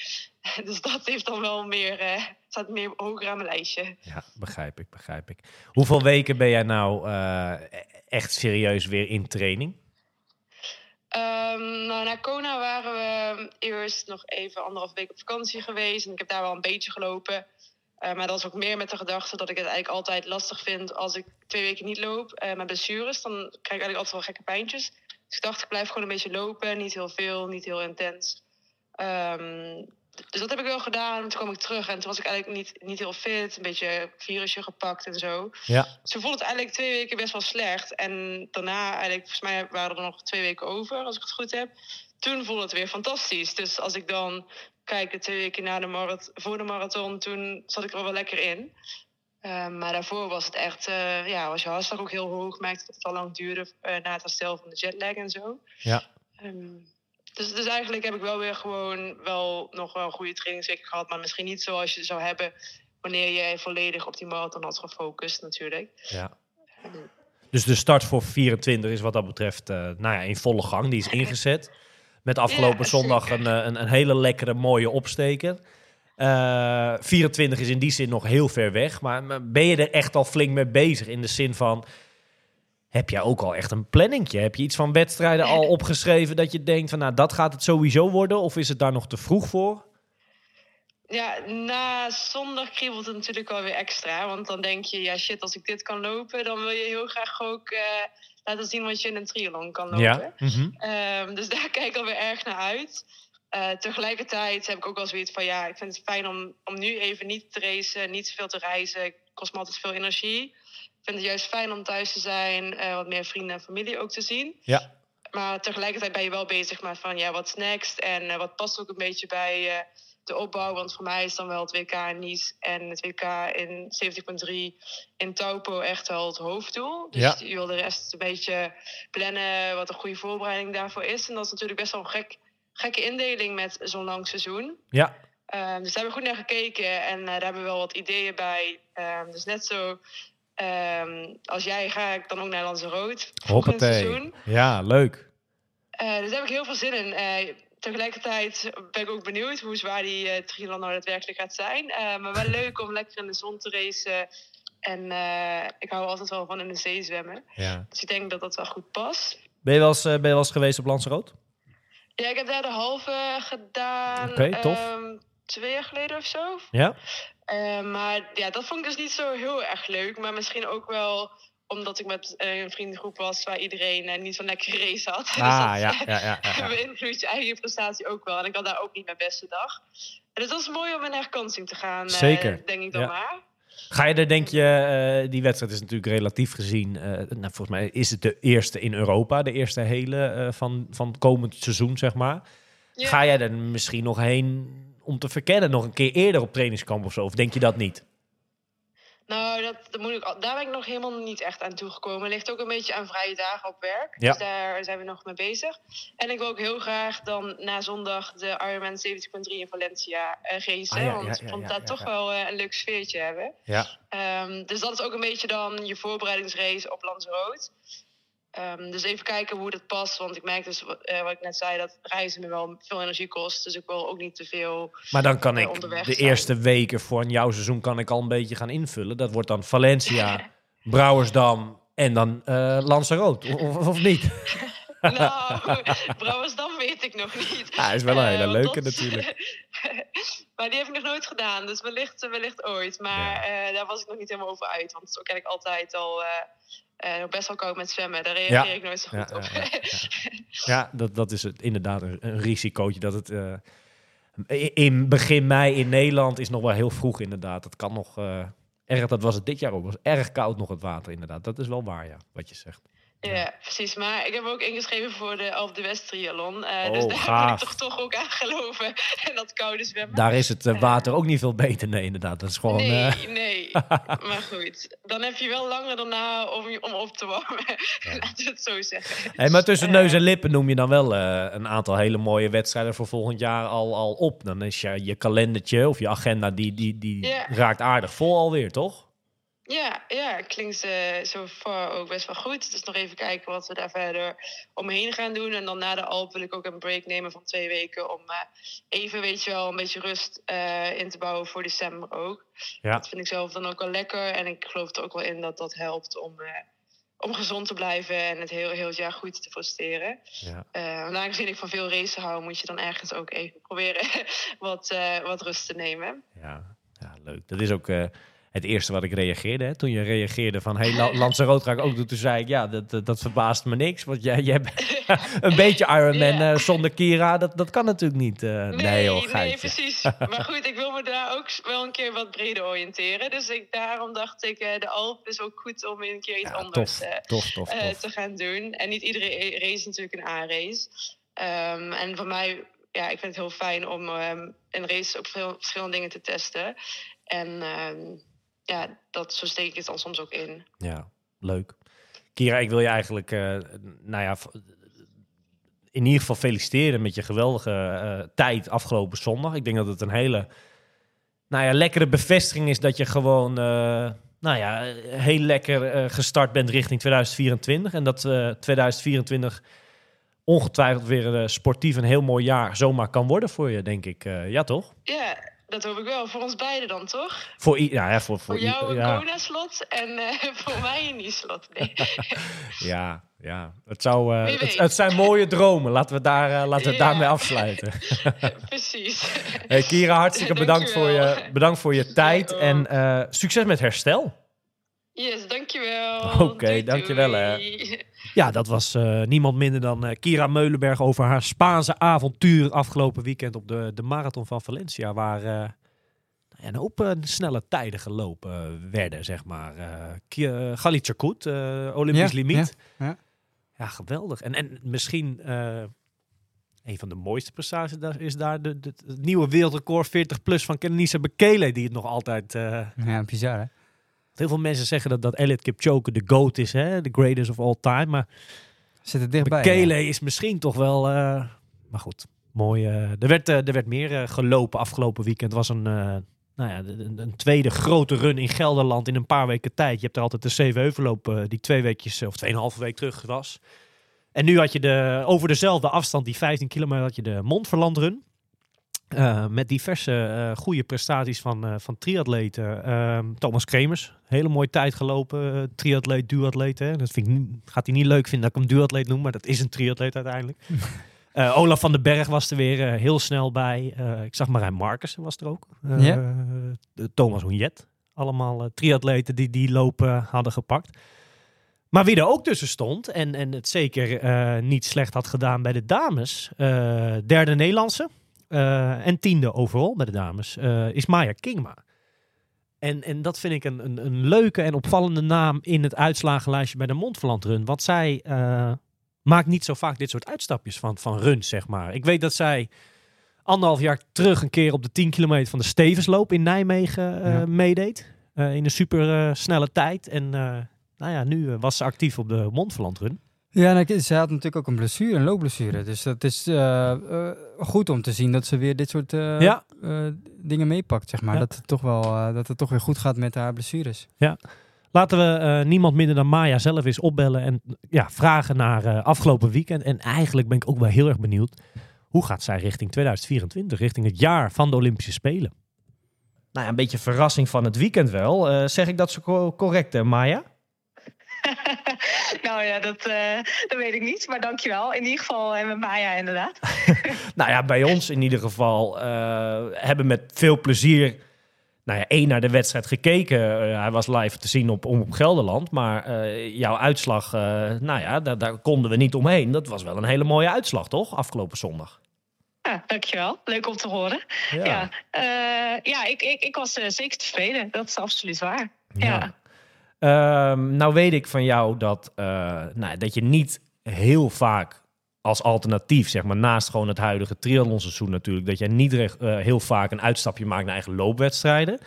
Dus dat heeft dan wel meer, eh, staat meer hoger aan mijn lijstje. Ja, begrijp ik, begrijp ik. Hoeveel weken ben jij nou eh, echt serieus weer in training? Ehm, nou, na Kona waren we eerst nog even anderhalf week op vakantie geweest. En ik heb daar wel een beetje gelopen. Eh, maar dat is ook meer met de gedachte dat ik het eigenlijk altijd lastig vind als ik twee weken niet loop eh, met blessures. Dan krijg ik eigenlijk altijd wel gekke pijntjes. Dus ik dacht, ik blijf gewoon een beetje lopen. Niet heel veel, niet heel intens. Ehm, dus dat heb ik wel gedaan. Toen kwam ik terug en toen was ik eigenlijk niet, niet heel fit. Een beetje virusje gepakt en zo. Ja. Dus toen voelde het eigenlijk twee weken best wel slecht. En daarna, eigenlijk, volgens mij waren er nog twee weken over, als ik het goed heb. Toen voelde het weer fantastisch. Dus als ik dan kijk, de twee weken na de marathon, voor de marathon, toen zat ik er wel lekker in. Eh, maar daarvoor was het echt, eh, ja, was je hartslag ook heel hoog. Merkte dat het al lang duurde eh, na het herstel van de jetlag en zo. Ja. Ehm, dus, dus eigenlijk heb ik wel weer gewoon wel nog wel een goede trainingsweek gehad. Maar misschien niet zoals je zou hebben wanneer je volledig op die marathon had gefocust natuurlijk. ja. Dus de start voor 24 is wat dat betreft eh, nou ja, in volle gang. Die is ingezet. Met afgelopen Ja, zondag een, eh, een, een hele lekkere, mooie opsteker. Eh 24 is in die zin nog heel ver weg. Maar, ben je er echt al flink mee bezig? In de zin van, heb jij ook al echt een planningje? Heb je iets van wedstrijden al opgeschreven dat je denkt van, nou, dat gaat het sowieso worden? Of is het daar nog te vroeg voor? Ja, na zondag kriebelt het natuurlijk wel weer extra. Want dan denk je, ja shit, als ik dit kan lopen... dan wil je heel graag ook eh, laten zien wat je in een triathlon kan lopen. Ja. Mhm. Ehm, dus daar kijk ik alweer erg naar uit. Eh, tegelijkertijd heb ik ook wel zoiets van... ja, ik vind het fijn om, om nu even niet te racen, niet zoveel te reizen. Het kost me altijd veel energie. Ik vind het juist fijn om thuis te zijn... eh, wat meer vrienden en familie ook te zien. Ja. Maar tegelijkertijd ben je wel bezig met van... ja, wat next? En eh, wat past ook een beetje bij... de opbouw, want voor mij is dan wel het WK in Nice en het WK in 70.3 in Taupo echt wel het hoofddoel. Dus Ja. je wil de rest een beetje plannen wat een goede voorbereiding daarvoor is. En dat is natuurlijk best wel een gek, gekke indeling met zo'n lang seizoen. Ja, Ehm, dus daar hebben we goed naar gekeken en eh, daar hebben we wel wat ideeën bij. Ehm, dus net zo ehm, als jij ga ik dan ook naar Lanzarote hoppatee. seizoen. Ja, leuk. Eh, dus daar heb ik heel veel zin in. Eh, tegelijkertijd ben ik ook benieuwd hoe zwaar die uh, triathlon nou daadwerkelijk gaat zijn. Eh, maar wel leuk om lekker in de zon te racen. En eh, ik hou altijd wel van in de zee zwemmen. Ja. Dus ik denk dat dat wel goed past. Ben je wel eens, ben je wel eens geweest op Lanzarote? Ja, ik heb daar de halve gedaan. Oké, tof. ehm, twee jaar geleden of zo. Ja? Maar ja, dat vond ik dus niet zo heel erg leuk. Maar misschien ook wel omdat ik met eh, een vriendengroep was waar iedereen eh, niet zo'n lekkere race had. Dus Ah, dat, ja, ja, ja. ja, ja. beïnvloedt je eigen prestatie ook wel. En ik had daar ook niet mijn beste dag. En dus dat is mooi om in herkansing te gaan, eh, Zeker, denk ik dan ja. maar. Ga je er, denk je, eh, die wedstrijd is natuurlijk relatief gezien, eh, nou, volgens mij is het de eerste in Europa, de eerste hele eh, van, van het komend seizoen, zeg maar. Ja. Ga jij er misschien nog heen om te verkennen, nog een keer eerder op trainingskamp of zo? Of denk je dat niet? Nou, dat, dat moet ik, daar ben ik nog helemaal niet echt aan toegekomen. Ligt ook een beetje aan vrije dagen op werk. Ja. Dus daar zijn we nog mee bezig. En ik wil ook heel graag dan na zondag de Ironman 70.3 in Valencia eh racen. Ah, ja, want ik vond dat toch wel eh, een leuk sfeertje hebben. Ja. Ehm, dus dat is ook een beetje dan je voorbereidingsrace op Lanzarote. Ehm, dus even kijken hoe dat past. Want ik merk dus, wat- eh, wat ik net zei, dat reizen me wel veel energie kost. Dus ik wil ook niet te veel. Maar dan kan eh, ik de zijn. eerste weken voor jouw seizoen kan ik al een beetje gaan invullen. Dat wordt dan Valencia, Brouwersdam en dan eh Lanzarote. Of, of, niet? nou, Brouwersdam weet ik nog niet. Ja, is wel een hele leuke dat- natuurlijk. Maar die heb ik nog nooit gedaan. Dus wellicht, wellicht ooit. Maar eh, daar was ik nog niet helemaal over uit. Want zo ken ik altijd al eh, eh, best wel koud met zwemmen. Daar reageer Ja. ik nooit zo goed op. ja, dat, dat is het, inderdaad een, een risicootje. Dat het eh, in begin mei in Nederland is nog wel heel vroeg inderdaad. Dat kan nog eh, erg, dat was het dit jaar ook. was erg koud nog het water inderdaad. Dat is wel waar ja, wat je zegt. Ja, precies. Maar ik heb ook ingeschreven voor de Alpe d'Huez triathlon. Eh, Oh, dus daar gaaf. moet ik toch, toch ook aan geloven. En dat koude zwemmen. Daar is het eh, water ook niet veel beter. Nee, inderdaad. Dat is gewoon... nee, eh, nee. maar goed. Dan heb je wel langer daarna om, je- om op te warmen. Laten we het zo zeggen. Hey, maar tussen neus en lippen noem je dan wel eh, een aantal hele mooie wedstrijden voor volgend jaar al, al op. Dan is je, je kalendertje of je agenda, die, die, die Ja. raakt aardig vol alweer, toch? Ja, ja klinkt eh zo far ook best wel goed. Dus nog even kijken wat we daar verder omheen gaan doen. En dan na de Alp wil ik ook een break nemen van twee weken... om eh, even, weet je wel, een beetje rust eh, in te bouwen voor december ook. Ja. Dat vind ik zelf dan ook wel lekker. En ik geloof er ook wel in dat dat helpt om, om gezond te blijven... en het heel, heel het jaar goed te presteren. Ja. Aangezien ik van veel racen hou... moet je dan ergens ook even proberen wat, wat rust te nemen. Ja, ja, leuk. Dat is ook het eerste wat ik reageerde. Hè? Toen je reageerde van, hey, La- Lanzarote ga ik ook doen. Toen zei ik, ja, dat, dat, dat verbaast me niks. Want jij, jij hebt een beetje Ironman Ja. eh, zonder Kira. Dat, dat kan natuurlijk niet. eh, nee, joh, nee, geitje. precies. Maar goed, ik wil me daar ook wel een keer wat breder oriënteren. Dus ik, daarom dacht ik, eh, de Alp is ook goed om een keer iets Ja, anders tof, tof, tof, tof. te gaan doen. En niet iedere race is natuurlijk een A-race. Ehm, en voor mij, ja, ik vind het heel fijn om ehm in races ook veel verschillende dingen te testen. En ehm, ja, dat, zo steek ik het dan soms ook in. Ja, leuk. Kira, ik wil je eigenlijk, eh, nou ja, in ieder geval feliciteren met je geweldige eh, tijd afgelopen zondag. Ik denk dat het een hele, nou ja, lekkere bevestiging is dat je gewoon, eh, nou ja, heel lekker gestart bent richting 2024. En dat eh 2024 ongetwijfeld weer sportief een heel mooi jaar zomaar kan worden voor je, denk ik. Ja, toch? Ja, dat hoop ik wel. Voor ons beiden dan, toch? Voor, ja, voor, voor, Voor jou een ja. Kona-slot en eh, voor mij een nie-slot. Nee. Ja, ja. Het, zou, eh, het, zijn mooie dromen. Laten we, daar, eh, laten we Ja. daarmee afsluiten. Precies. Hey, Kira, hartstikke bedankt voor, je, bedankt voor je tijd. En succes met herstel. Yes, dankjewel. Oké, Doei, dankjewel, hè. Ja, dat was eh, niemand minder dan eh, Kira Meulenberg over haar Spaanse avontuur afgelopen weekend op de, de Marathon van Valencia. Waar eh, een hoop snelle tijden gelopen werden, zeg maar. Koet, eh, Olympisch Ja, limiet. ja, ja. Ja, geweldig. En, en misschien een van de mooiste prestaties daar is daar de, de, het nieuwe wereldrecord 40 plus van Kenenisa Bekele, die het nog altijd... Ja, bizar hè? Heel veel mensen zeggen dat, dat Elliot Kipchoge de GOAT is, hè? de greatest of all time. Maar Zit dichtbij. Bekele is misschien toch wel... eh, maar goed, mooi. eh, er, werd, eh, er werd meer gelopen afgelopen weekend. Het was een, nou ja, een, een tweede grote run in Gelderland in een paar weken tijd. Je hebt er altijd de Zevenheuvelloop die twee weekjes of tweeënhalve week terug was. En nu had je de, over dezelfde afstand, die 15 kilometer, had je de Montferland-run. Eh, met diverse eh, goede prestaties van, eh, van triatleten. Ehm, Thomas Kremers, hele mooie tijd gelopen. triatleet, duatleet. Hè. Dat vind ik, gaat hij niet leuk vinden dat ik hem duatleet noem, maar dat is een triatleet uiteindelijk. Olaf van den Berg was er weer heel snel bij. Ik zag Marijn Marcus was er ook. Thomas Hoenjet. Allemaal triatleten die die lopen hadden gepakt. Maar wie er ook tussen stond en, en het zeker niet slecht had gedaan bij de dames. derde Nederlandse eh, en tiende overal bij de dames eh, is Maya Kingma. En, en dat vind ik een, een, een leuke en opvallende naam in het uitslagenlijstje bij de Montferland Run. Want zij eh, maakt niet zo vaak dit soort uitstapjes van, van runs, zeg maar. Ik weet dat zij anderhalf jaar terug een keer op de 10 kilometer van de Stevensloop in Nijmegen Ja. meedeed. in een super snelle tijd. En nou ja, nu was ze actief op de Montferland Run. Ja, en ik- ze had natuurlijk ook een blessure, een loopblessure. Dus dat is eh, eh, goed om te zien dat ze weer dit soort eh, Ja. eh, dingen meepakt, zeg maar. Ja. Dat, het toch wel, eh, dat het toch weer goed gaat met haar blessures. Laten we eh, niemand minder dan Maya zelf eens opbellen en ja, vragen naar eh, afgelopen weekend. En eigenlijk ben ik ook wel heel erg benieuwd. Hoe gaat zij richting 2024, richting het jaar van de Olympische Spelen? Nou ja, een beetje verrassing van het weekend wel. Eh, zeg ik dat zo co- correct, hè, Maya? Nou ja, dat, eh, dat weet ik niet. Maar dankjewel. In ieder geval en met Maya inderdaad. Nou ja, bij ons in ieder geval eh, hebben met veel plezier nou ja, één naar de wedstrijd gekeken. Eh, hij was live te zien op, op Gelderland. Maar eh, jouw uitslag, eh, nou ja, daar, daar konden we niet omheen. Dat was wel een hele mooie uitslag, toch? Afgelopen zondag. Ja, dankjewel. Leuk om te horen. Ja, Eh, ja ik, ik, ik was eh, zeker tevreden. Dat is absoluut waar. Ja. Ehm, nou weet ik van jou dat, eh, nou, dat je niet heel vaak als alternatief, zeg maar, naast gewoon het huidige triathlonseizoen natuurlijk, dat je niet recht- eh, heel vaak een uitstapje maakt naar eigen loopwedstrijden.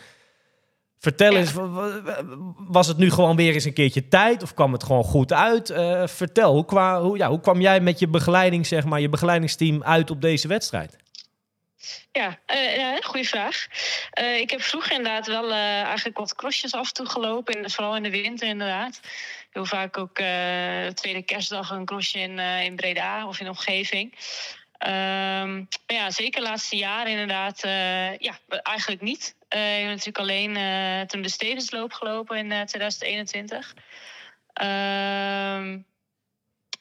Vertel Ja. eens, wa- wa- was het nu gewoon weer eens een keertje tijd of kwam het gewoon goed uit? Eh, vertel, hoe, kwa, hoe, ja, hoe kwam jij met je begeleiding, zeg maar, je begeleidingsteam uit op deze wedstrijd? Ja, eh, ja, goede vraag. Eh, ik heb vroeger inderdaad wel eh, eigenlijk wat crossjes af en toe gelopen. Vooral in de winter inderdaad. Heel vaak ook eh, tweede kerstdag een crossje in, eh, in Breda of in omgeving. Ehm, maar ja, zeker de laatste jaren inderdaad. eh, ja, eigenlijk niet. Eh, ik heb natuurlijk alleen eh, toen de Stevensloop gelopen in eh, 2021. Ehm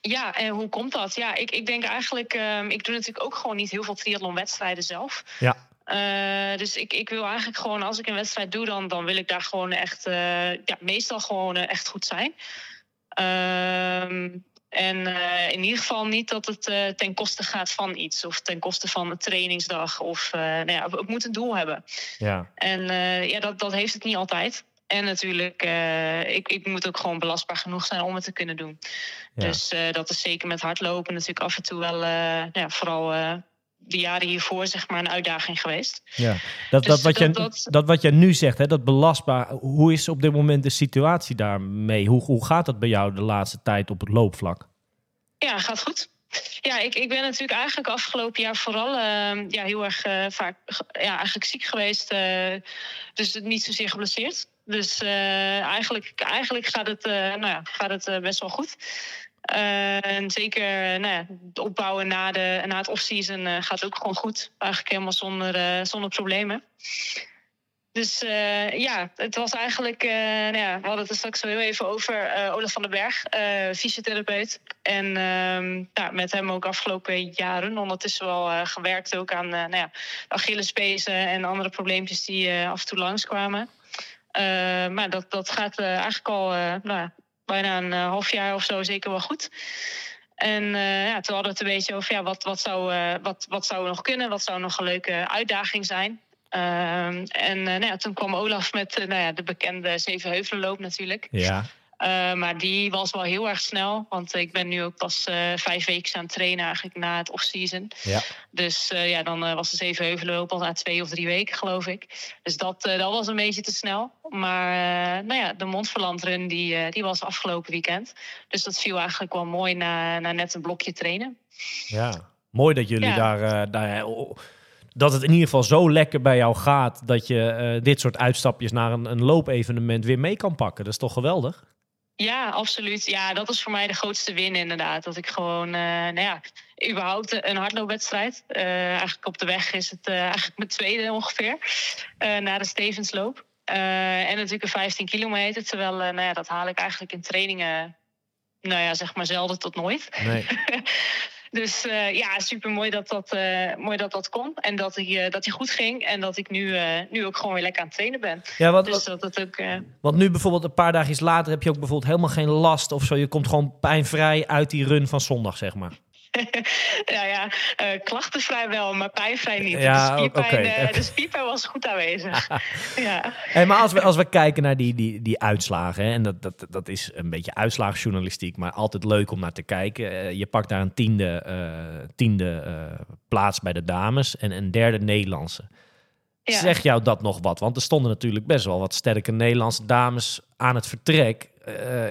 ja, en hoe komt dat? Ja, ik, ik denk eigenlijk, ehm, ik doe natuurlijk ook gewoon niet heel veel triathlonwedstrijden zelf. Ja. Eh, dus ik, ik wil eigenlijk gewoon, als ik een wedstrijd doe, dan, dan wil ik daar gewoon echt, eh, ja, meestal gewoon eh, echt goed zijn. Ehm, en in ieder geval niet dat het ten koste gaat van iets. Of ten koste van een trainingsdag. Of nou ja, ik moet een doel hebben. Ja, En ja, dat, dat heeft het niet altijd. En natuurlijk, eh, ik, ik moet ook gewoon belastbaar genoeg zijn om het te kunnen doen. Ja. Dus eh, dat is zeker met hardlopen natuurlijk af en toe wel, eh, nou ja, vooral de jaren hiervoor, zeg maar, een uitdaging geweest. ja. Dat, Dus dat, wat je, dat- dat wat je nu zegt, hè, dat belastbaar, hoe is op dit moment de situatie daarmee? Hoe, hoe gaat dat bij jou de laatste tijd op het loopvlak? Ja, gaat goed. Ja, ik, ik ben natuurlijk eigenlijk afgelopen jaar vooral eh, ja, heel erg vaak ja, eigenlijk ziek geweest. eh, dus niet zozeer geblesseerd. Dus eh, eigenlijk, eigenlijk gaat het, eh, nou ja, gaat het eh, best wel goed. En zeker nou ja, het opbouwen na, de, na het off-season eh, gaat ook gewoon goed. Eigenlijk helemaal zonder, zonder problemen. Dus ja, het was eigenlijk, nou ja, we hadden het er straks heel even over, Olaf van den Berg, fysiotherapeut. En ehm, nou, met hem ook afgelopen jaren ondertussen wel gewerkt ook aan nou ja, Achillespezen en andere probleempjes die af en toe langskwamen. Eh, maar dat, dat gaat eh, eigenlijk al eh, nou, bijna een half jaar of zo zeker wel goed. En ja, toen hadden we het een beetje over ja, wat, wat, zou, eh, wat, wat zou nog kunnen, wat zou nog een leuke uitdaging zijn. Ehm, en nou ja, toen kwam Olaf met nou ja, de bekende Zevenheuvelenloop natuurlijk. Ja, Eh, maar die was wel heel erg snel. Want ik ben nu ook pas eh, vijf weken aan het trainen eigenlijk na het off-season. ja. Dus eh, ja, dan was de Zevenheuvelenloop al na twee of drie weken geloof ik. Dus dat, dat was een beetje te snel. Maar nou ja, de Montferland Run die, die was afgelopen weekend. Dus dat viel eigenlijk wel mooi na, na net een blokje trainen. Ja, mooi dat jullie Ja. daar, daar oh, dat het in ieder geval zo lekker bij jou gaat dat je dit soort uitstapjes naar een, een loopevenement weer mee kan pakken. Dat is toch geweldig? Ja, absoluut. Ja, dat is voor mij de grootste win inderdaad. Dat ik gewoon, eh, nou ja, überhaupt een hardloopwedstrijd. Eh, eigenlijk op de weg is het eh, eigenlijk mijn tweede ongeveer. na de Stevensloop. En natuurlijk een 15 kilometer. Terwijl, nou ja, dat haal ik eigenlijk in trainingen, nou ja, zeg maar zelden tot nooit. Nee. Dus eh, ja, super mooi dat dat, eh, mooi dat dat kon. En dat hij, eh, dat hij goed ging. En dat ik nu, nu ook gewoon weer lekker aan het trainen ben. Ja, want, Dus dat het ook. want nu bijvoorbeeld een paar dagjes later heb je ook bijvoorbeeld helemaal geen last of zo. Je komt gewoon pijnvrij uit die run van zondag, zeg maar. nou ja, eh, klachtenvrij wel, maar pijnvrij niet. Ja, de, spierpijn, eh, de spierpijn was goed aanwezig. ja. Hey, maar als we, als we kijken naar die, die, die uitslagen, hè, en dat, dat, dat is een beetje uitslagenjournalistiek, maar altijd leuk om naar te kijken. Eh, je pakt daar een tiende, tiende plaats bij de dames en een derde Nederlandse. Ja. Zeg jou dat nog wat? Want er stonden natuurlijk best wel wat sterke Nederlandse dames aan het vertrek.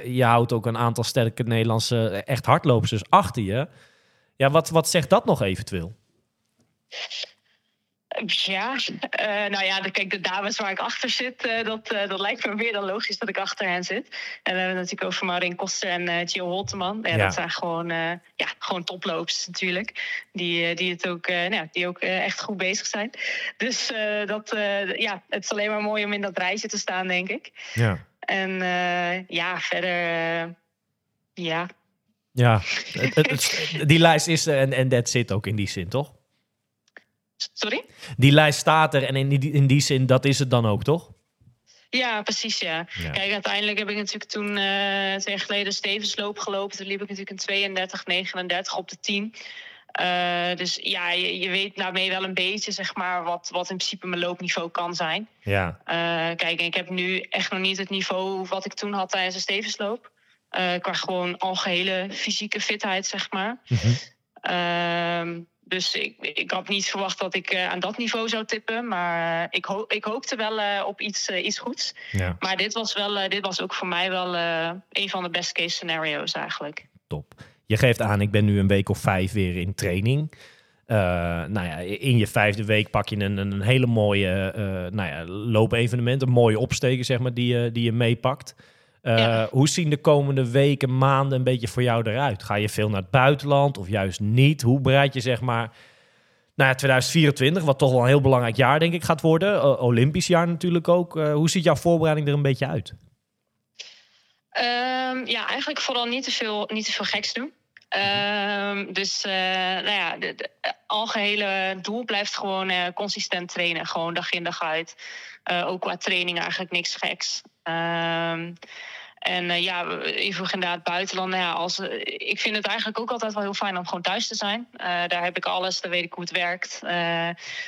Je houdt ook een aantal sterke Nederlandse echt hardlopers achter je. Ja, wat, wat zegt dat nog eventueel? Ja, eh, nou ja, de, kijk, de dames waar ik achter zit, eh, dat, eh, dat lijkt me meer dan logisch dat ik achter hen zit. En we hebben het natuurlijk over Maureen Koster en Gio Holteman. Ja, Ja. Dat zijn gewoon, ja, gewoon toplopers natuurlijk. Die, die, het ook, nou, die ook echt goed bezig zijn. Dus dat, ja, het is alleen maar mooi om in dat rijtje te staan, denk ik. Ja. En ja, verder, ja, Ja, het- het- het- die lijst is er en, en dat zit ook in die zin, toch? sorry? Die lijst staat er en in die, in die zin, dat is het dan ook, toch? Ja, precies, ja. Ja. Kijk, uiteindelijk heb ik natuurlijk toen eh twee jaar geleden Stevensloop gelopen. Toen liep ik natuurlijk een 32, 39 op de 10. Eh, dus ja, je, je weet daarmee wel een beetje, zeg maar, wat, wat in principe mijn loopniveau kan zijn. Ja, Eh, kijk, ik heb nu echt nog niet het niveau wat ik toen had tijdens de Stevensloop. Eh qua gewoon algehele fysieke fitheid, zeg maar. Mhm. Ehm, dus ik, ik had niet verwacht dat ik eh, aan dat niveau zou tippen. Maar eh, ik, ho ik hoopte wel op iets, iets goeds. ja, Maar dit was, wel, dit was ook voor mij wel een van de best case scenario's eigenlijk. top. Je geeft aan, ik ben nu een week of vijf weer in training. Nou ja, in je vijfde week pak je een, een, hele mooie nou ja, loopevenement. Een mooie opsteken, zeg maar, die, je die je meepakt. Eh, Ja. Hoe zien de komende weken, maanden een beetje voor jou eruit? Ga je veel naar het buitenland of juist niet? Hoe bereid je zeg maar nou ja, 2024, wat toch wel een heel belangrijk jaar denk ik gaat worden. Olympisch jaar natuurlijk ook. Eh, hoe ziet jouw voorbereiding er een beetje uit? Ehm, ja, eigenlijk vooral niet te veel, niet te veel geks doen. Ehm, dus eh, nou ja, eh, algehele doel blijft gewoon consistent trainen. Gewoon dag in dag uit. Ook qua training eigenlijk niks geks. Ehm, en eh, ja, vroeg inderdaad buitenland. Nou ja, als, eh, ik vind het eigenlijk ook altijd wel heel fijn om gewoon thuis te zijn. Eh, daar heb ik alles, daar weet ik hoe het werkt.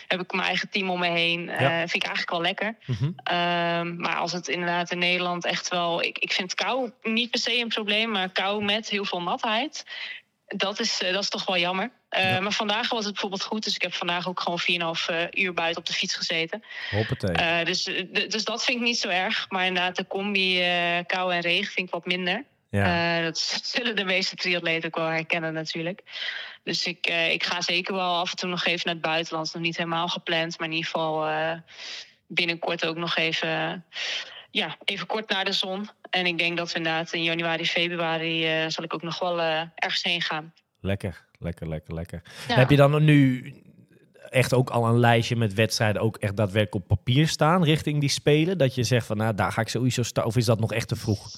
Heb ik mijn eigen team om me heen. Ja. Vind ik eigenlijk wel lekker. Mhm. Ehm, maar als het inderdaad in Nederland echt wel. Ik, ik vind kou niet per se een probleem, maar kou met heel veel natheid. Dat is, dat is toch wel jammer. Eh, Ja. Maar vandaag was het bijvoorbeeld goed. Dus ik heb vandaag ook gewoon 4,5 eh, uur buiten op de fiets gezeten. Hoppatee. Eh, dus, dus dat vind ik niet zo erg. Maar inderdaad, de combi kou en regen vind ik wat minder. ja. Dat zullen de meeste triatleten ook wel herkennen natuurlijk. Dus ik, ik ga zeker wel af en toe nog even naar het buitenland. Nog niet helemaal gepland, maar in ieder geval binnenkort ook nog even, ja, even kort naar de zon. En ik denk dat we inderdaad in januari, februari zal ik ook nog wel ergens heen gaan. Lekker, lekker, lekker, lekker. Ja. Heb je dan nu echt ook al een lijstje met wedstrijden ook echt daadwerkelijk op papier staan richting die spelen? Dat je zegt van nou, daar ga ik sowieso staan. Of is dat nog echt te vroeg?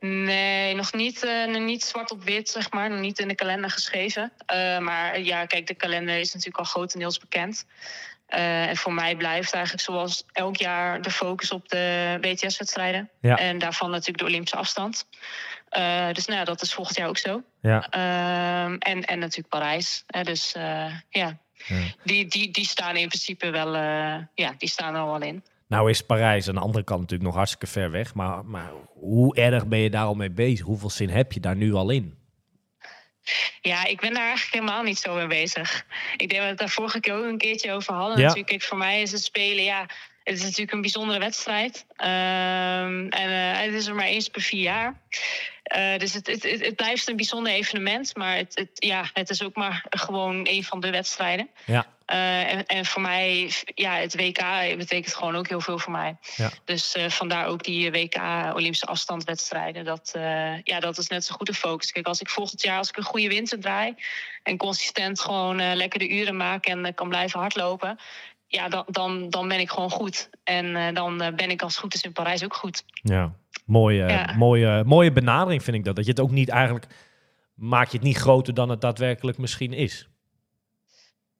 Nee, nog niet, eh, nog niet zwart op wit, zeg maar. Nog niet in de kalender geschreven. Eh, maar ja, kijk, de kalender is natuurlijk al grotendeels bekend. Eh, en voor mij blijft eigenlijk zoals elk jaar de focus op de WTS-wedstrijden. Ja. En daarvan natuurlijk de Olympische afstand. Eh, dus nou dat is volgend jaar ook zo. Ja. Ehm, en, en natuurlijk Parijs. Hè, dus eh, ja, Ja. Die, die, die staan in principe wel, eh, ja, die staan er al in. Nou is Parijs aan de andere kant natuurlijk nog hartstikke ver weg. Maar, maar hoe erg ben je daar al mee bezig? Hoeveel zin heb je daar nu al in? Ja, ik ben daar eigenlijk helemaal niet zo mee bezig. Ik denk dat we het daar vorige keer ook een keertje over hadden. Ja. Natuurlijk, voor mij is het spelen, ja, het is natuurlijk een bijzondere wedstrijd. Ehm, en eh, het is er maar eens per vier jaar. Eh, dus het, het, het, het blijft een bijzonder evenement. Maar het, het, ja, het is ook maar gewoon een van de wedstrijden. Ja. Eh, en, en voor mij, ja, het WK betekent gewoon ook heel veel voor mij. Ja. Dus vandaar ook die WK Olympische afstandwedstrijden. Dat, ja, dat is net zo goed de focus. Kijk, als ik volgend jaar als ik een goede winter draai en consistent gewoon lekker de uren maak en kan blijven hardlopen. Ja, dan, dan, dan ben ik gewoon goed. En eh, dan eh, ben ik als het goed is in Parijs ook goed. Ja, mooie, Ja. mooie, mooie benadering vind ik dat. Dat je het ook niet eigenlijk... Maak je het niet groter dan het daadwerkelijk misschien is.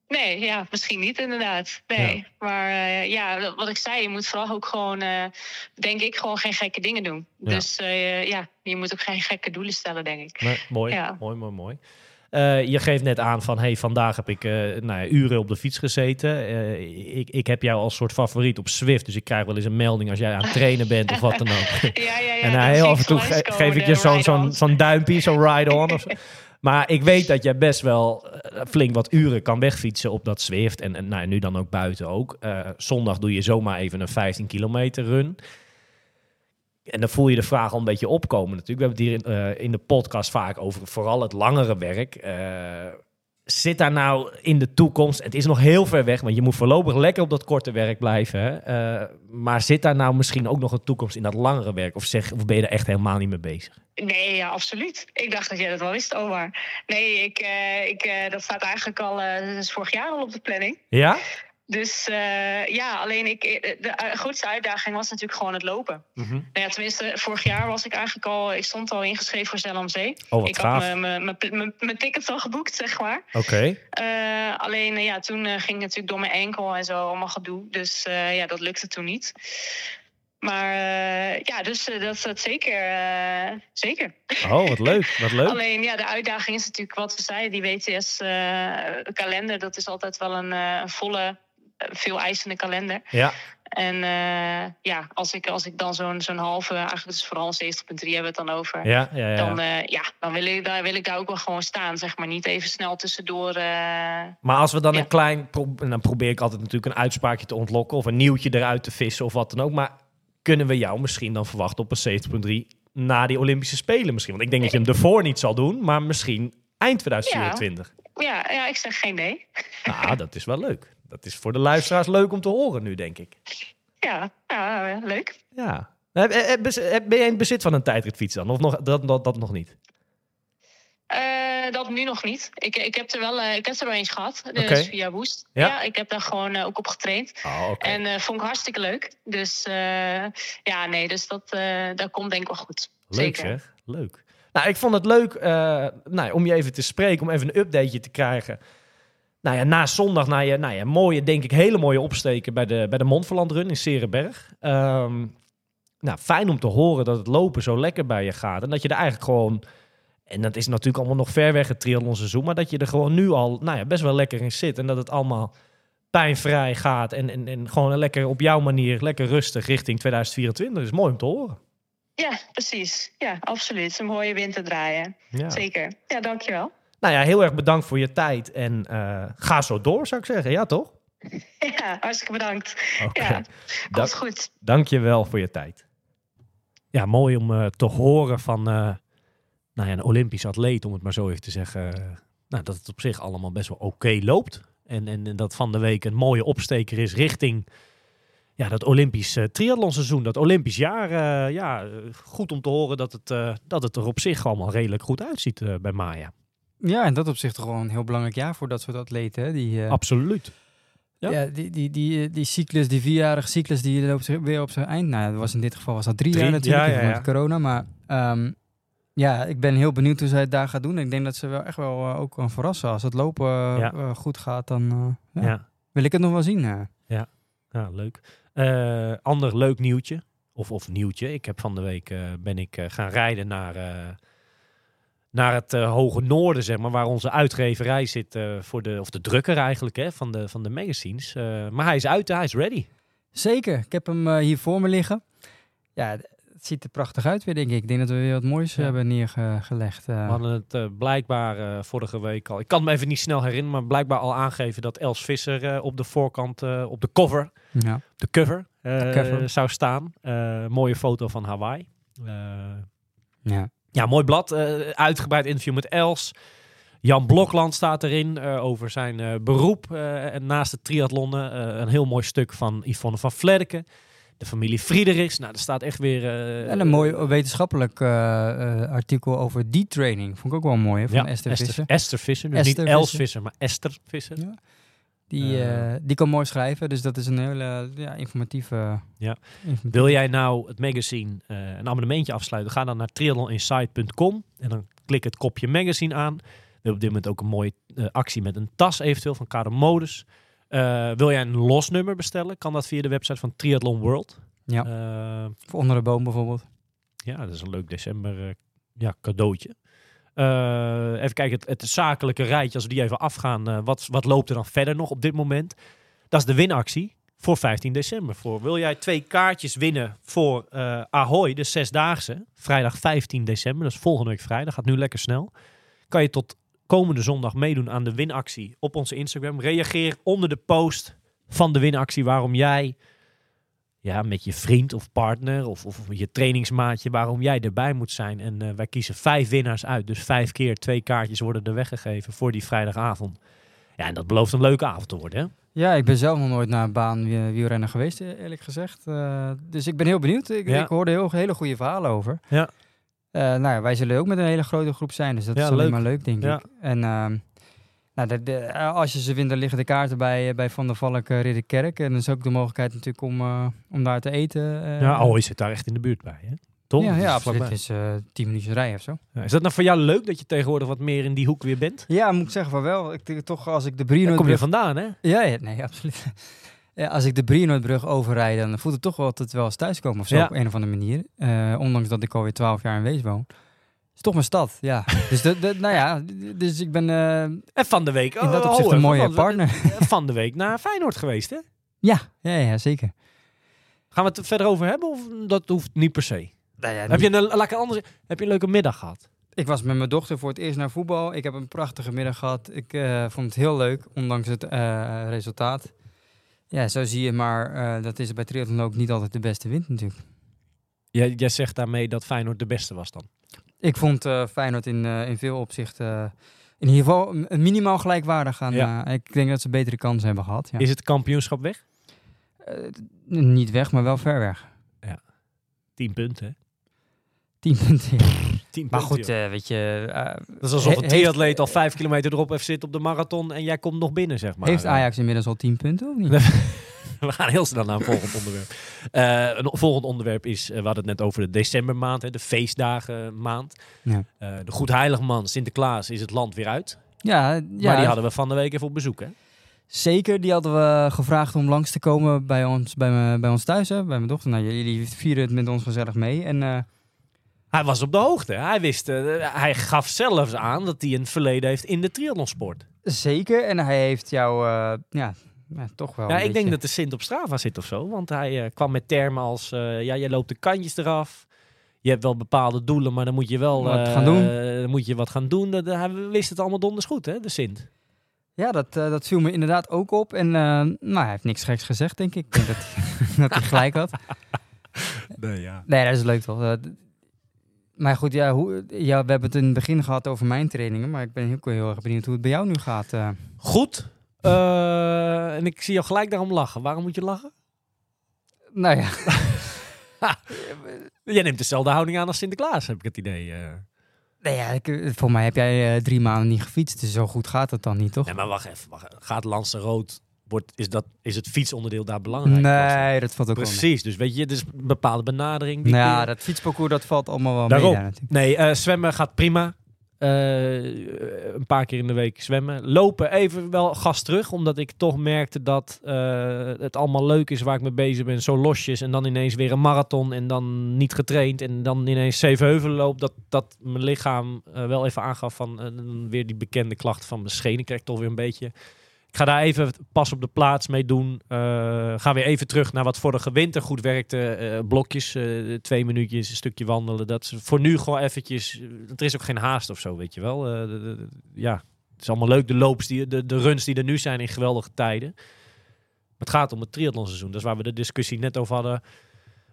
Nee, ja, misschien niet inderdaad. Nee, Ja. maar eh, ja, wat ik zei, je moet vooral ook gewoon, denk ik, gewoon geen gekke dingen doen. Ja. Dus ja, je moet ook geen gekke doelen stellen, denk ik. Nee, mooi, Ja. mooi, mooi, mooi. Eh, je geeft net aan van, hey, vandaag heb ik eh, nou ja, uren op de fiets gezeten. Eh, ik, ik heb jou als soort favoriet op Swift, dus ik krijg wel eens een melding als jij aan het trainen bent of wat dan ook. Ja, ja, ja. en heel af en toe ge- geef ik je zo'n zo'n zo'n duimpje, zo'n ride-on. of zo. Maar ik weet dat jij best wel flink wat uren kan wegfietsen op dat Zwift. En, en nou, nu dan ook buiten ook. Zondag doe je zomaar even een 15 kilometer run. En dan voel je de vraag al een beetje opkomen natuurlijk. We hebben het hier in, eh, in de podcast vaak over vooral het langere werk. Eh, zit daar nou in de toekomst, het is nog heel ver weg, want je moet voorlopig lekker op dat korte werk blijven. Hè? Eh, maar zit daar nou misschien ook nog een toekomst in dat langere werk? Of, zeg, of ben je er echt helemaal niet mee bezig? Nee, ja, absoluut. Ik dacht dat jij dat wel wist, Omar. Nee, ik, ik, dat staat eigenlijk al is vorig jaar al op de planning. Ja? Dus eh, ja, alleen ik, eh, de eh, grootste uitdaging was natuurlijk gewoon het lopen. Mhm. Nou ja, tenminste, vorig jaar was ik eigenlijk al, ik stond al ingeschreven voor Zell Zee. Oh, wat ik gaaf. had mijn- tickets al geboekt, zeg maar. Oké. Alleen ja, toen ging het natuurlijk door mijn enkel en zo allemaal gedoe. Dus ja, dat lukte toen niet. Maar ja, dus eh, dat is dat zeker. zeker. Oh, wat leuk. Wat leuk. Alleen ja, de uitdaging is natuurlijk wat we zeiden. Die WTS-kalender, dat is altijd wel een, een volle, veel eisende kalender. Ja. En eh, ja, als ik, als ik dan zo'n zo'n halve, eigenlijk is het vooral een 70.3 hebben we het dan over. Ja, ja, ja. Dan, eh, ja, dan wil, ik, daar wil ik daar ook wel gewoon staan, zeg maar. Niet even snel tussendoor. eh, Maar als we dan Ja. een klein... pro- dan probeer ik altijd natuurlijk een uitspraakje te ontlokken... of een nieuwtje eruit te vissen of wat dan ook. Maar kunnen we jou misschien dan verwachten op een 70.3 na die Olympische Spelen misschien? Want ik denk dat je hem ervoor niet zal doen, maar misschien eind 2024. ja, ja, ik zeg geen nee. Nou, dat is wel leuk. Dat is voor de luisteraars leuk om te horen nu, denk ik. Ja, ja eh, leuk. Ja. Heb- heb- heb- Ben jij in het bezit van een tijdritfiets dan? Of nog, dat, dat, dat nog niet? Eh, dat nu nog niet. Ik, ik, heb er wel, eh, ik heb er wel eens gehad, dus via Boost. Ja? Ja? ik heb daar gewoon eh, ook op getraind. Oh. En eh, vond ik hartstikke leuk. Dus eh, ja, nee, dus dat, eh dat komt denk ik wel goed. Leuk Zeker. zeg, leuk. Nou, ik vond het leuk eh, nou, om je even te spreken, om even een updateje te krijgen. Nou ja, na zondag, na je, nou ja, mooie, denk ik, hele mooie opsteken bij de, bij de Montferland Run in Serenberg. Ehm, nou, fijn om te horen dat het lopen zo lekker bij je gaat. En dat je er eigenlijk gewoon, en dat is natuurlijk allemaal nog ver weg het triathlonseizoen, maar dat je er gewoon nu al, nou ja, best wel lekker in zit. En dat het allemaal pijnvrij gaat en, en, en gewoon lekker op jouw manier, lekker rustig richting 2024. Dat is mooi om te horen. Ja, precies. Ja, absoluut. Een mooie winter draaien. Ja. Zeker. Ja, dankjewel. Nou ja, heel erg bedankt voor je tijd. En eh, ga zo door, zou ik zeggen. Ja, toch? Ja, hartstikke bedankt. Oké. Ja, Dank, goed. dank je wel voor je tijd. Ja, mooi om eh, te horen van eh, nou ja, een Olympisch atleet, om het maar zo even te zeggen. nou, dat het op zich allemaal best wel oké loopt. En, en, en dat van de week een mooie opsteker is richting ja, dat Olympisch eh, triathlonseizoen, dat Olympisch jaar. eh, ja, goed om te horen dat het, eh, dat het er op zich allemaal redelijk goed uitziet bij Maya. Ja, en dat op zich toch gewoon een heel belangrijk jaar voor dat soort atleten. Hè? Die, eh, Absoluut. Ja. ja. die, die, die, eh, die cyclus, die vierjarige cyclus, die loopt weer op zijn eind. Nou, ja, dat was in dit geval was dat drie, Drie, jaar natuurlijk, ja, ja, met ja. corona. Maar ehm, ja, ik ben heel benieuwd hoe zij het daar gaat doen. Ik denk dat ze wel echt wel eh, ook kan verrassen. Als het lopen Ja. goed gaat, dan ja, ja. wil ik het nog wel zien. eh. Ja, leuk. Ander leuk nieuwtje. Of, of nieuwtje. Ik heb van de week ben ik gaan rijden naar, naar het eh, hoge noorden, zeg maar, waar onze uitgeverij zit eh, voor de, of de drukker eigenlijk, hè, van de, van de magazines. Eh, maar hij is uit, hij is ready. Zeker, ik heb hem hier voor me liggen. Ja, het ziet er prachtig uit weer, denk ik. Ik denk dat we weer wat moois Ja. hebben neergelegd. We hadden het blijkbaar vorige week al, ik kan me even niet snel herinneren, maar blijkbaar al aangeven dat Els Visser op de voorkant, op de cover, ja. de cover, eh, cover. zou staan. Mooie foto van Hawaii. Ja. Ja, mooi blad. eh, uitgebreid interview met Els. Jan Blokland staat erin eh, over zijn eh, beroep. en naast het triathlonnen een heel mooi stuk van Yvonne van Vlerken. De familie Friedrichs. Nou, er staat echt weer... En een mooi wetenschappelijk artikel over D-training. Vond ik ook wel mooi, hè, van ja, Esther, Visser. Esther Visser. Dus Esther niet Els Visser. Visser, maar Esther Visser. Ja. Die, Eh. eh, die kan mooi schrijven, dus dat is een hele ja, informatieve... Ja. informatieve- Wil jij nou het magazine eh, een abonnementje afsluiten? Ga dan naar triathloninsight.com en dan klik het kopje magazine aan. We hebben op dit moment ook een mooie actie met een tas eventueel van Kade Modus. Wil jij een los nummer bestellen? Kan dat via de website van Triathlon World. Ja. Voor onder de boom bijvoorbeeld. ja, dat is een leuk december ja, cadeautje. Eh, even kijken, het, het zakelijke rijtje, als we die even afgaan. eh, wat, wat loopt er dan verder nog op dit moment? Dat is de winactie voor 15 december. Voor, wil jij twee kaartjes winnen voor eh Ahoy, de zesdaagse, vrijdag 15 december. Dat is volgende week vrijdag, gaat nu lekker snel. kan je tot komende zondag meedoen aan de winactie op onze Instagram. Reageer onder de post van de winactie waarom jij ja, met je vriend of partner of, of je trainingsmaatje, waarom jij erbij moet zijn. En eh, wij kiezen vijf winnaars uit. Dus vijf keer twee kaartjes worden er weggegeven voor die vrijdagavond. Ja, en dat belooft een leuke avond te worden. Hè? Ja, ik ben zelf nog nooit naar een baan wie- wielrennen geweest, eh, eerlijk gezegd. Eh, dus ik ben heel benieuwd. Ik, Ja. ik hoorde heel, hele goede verhalen over. Ja. Eh, nou ja, wij zullen ook met een hele grote groep zijn, dus dat Ja, is alleen leuk. maar leuk, denk ik. En ehm, nou, de, de- eh, als je ze wint, dan liggen de kaarten bij, eh, bij Van der Valk uh, Ridderkerk. En dan is ook de mogelijkheid natuurlijk om, eh, om daar te eten. eh. Ja, oh, je zit daar echt in de buurt bij. Hè? Toch? ja, Dat ja is absoluut. Het is eh tien minuten rijden of zo. Ja, Is dat nou voor jou leuk dat je tegenwoordig wat meer in die hoek weer bent? Ja, moet ik zeggen van wel. Ik, denk toch als ik de Daar kom je vandaan, hè? Ja, ja, nee, absoluut. Ja, als ik de Brienoordbrug overrijd, dan voelt het toch wel altijd wel als thuiskomen of zo, Ja. op een of andere manier. Eh, ondanks dat ik alweer twaalf jaar in Wees woon. Het is toch mijn stad, ja. dus, de, de, nou ja, dus ik ben eh, En van de week... in dat oh, opzicht oh, een mooie van- partner. Van de week naar Feyenoord geweest, hè? ja, ja, ja, zeker. Gaan we het er verder over hebben of dat hoeft niet per se? Nou ja, Heb je een, laat anders, heb je een leuke middag gehad? Ik was met mijn dochter voor het eerst naar voetbal. Ik heb een prachtige middag gehad. Ik eh, vond het heel leuk, ondanks het eh, resultaat. Ja, zo zie je maar, eh, dat is bij triathlon ook niet altijd de beste wind natuurlijk. Jij, jij zegt daarmee dat Feyenoord de beste was dan? Ik vond eh Feyenoord in, eh, in veel opzichten eh, in ieder geval minimaal gelijkwaardig aan. Ja. eh, ik denk dat ze betere kansen hebben gehad. Ja. Is het kampioenschap weg? Eh, niet weg, maar wel ver weg. 10 punten, hè? 10 punten. ja. 10 Maar punten, goed, eh, weet je, dat is alsof een triatleet al vijf kilometer erop heeft zitten op de marathon en jij komt nog binnen, zeg maar. heeft Ajax inmiddels al 10 punten of niet? We gaan heel snel naar een volgend onderwerp. Eh, een volgend onderwerp is, eh, we hadden het net over de decembermaand, hè, de feestdagenmaand. Ja. Eh, de Goedheiligman, Sinterklaas, is het land weer uit. Ja, ja maar die hadden we van de week even op bezoek, hè? zeker. Die hadden we gevraagd om langs te komen bij ons, bij, me, bij ons thuis, hè, bij mijn dochter. Nou, jullie vieren het met ons gezellig mee. En Hij was op de hoogte. Hij wist, hij gaf zelfs aan dat hij een verleden heeft in de triathlonsport. zeker. En hij heeft jou, ja, ja, toch wel. Ja, ik denk dat de Sint op Strava zit of zo. Want hij eh, kwam met termen als, eh, ja, je loopt de kantjes eraf. Je hebt wel bepaalde doelen, maar dan moet je wel Wat eh, gaan doen. Dan moet je wat gaan doen. Dat, hij wist het allemaal donders goed, hè, de Sint. Ja, dat, eh, dat viel me inderdaad ook op. En eh, nou, hij heeft niks geks gezegd, denk ik. Ik denk dat, dat hij gelijk had. Nee, ja. Nee, dat is leuk toch. Eh, maar goed, ja, hoe, ja, we hebben het in het begin gehad over mijn trainingen. Maar ik ben heel, heel erg benieuwd hoe het bij jou nu gaat. eh. Goed. Eh, en ik zie jou gelijk daarom lachen. Waarom moet je lachen? nou ja, Jij neemt dezelfde houding aan als Sinterklaas, heb ik het idee. eh. nee, ja ik, voor mij heb jij eh, drie maanden niet gefietst. Dus zo goed gaat het dan niet, toch? Nee, maar wacht even. Wacht. Gaat Lanse Rood, wordt, is, dat, is het fietsonderdeel daar belangrijk? Nee, dat valt ook wel mee. Precies, dus weet je, het is een bepaalde benadering. die Nou ja, dat fietsparcours dat valt allemaal wel Daarom. mee daar. Nee, zwemmen gaat prima. Eh, een paar keer in de week zwemmen. Lopen even wel gas terug, omdat ik toch merkte dat eh, het allemaal leuk is waar ik mee bezig ben. Zo losjes en dan ineens weer een marathon en dan niet getraind en dan ineens zeven heuvelen loop. Dat, dat mijn lichaam eh, wel even aangaf van weer die bekende klachten van mijn schenen krijg ik toch weer een beetje. Ga daar even pas op de plaats mee doen. Eh, ga weer even terug naar wat vorige winter goed werkte. Eh, blokjes, eh, twee minuutjes, een stukje wandelen. Dat is voor nu gewoon eventjes... Er is ook geen haast of zo, weet je wel. Ja, het is allemaal leuk, de loops, die, de, de runs die er nu zijn in geweldige tijden. Maar het gaat om het triathlonseizoen. Dat is waar we de discussie net over hadden.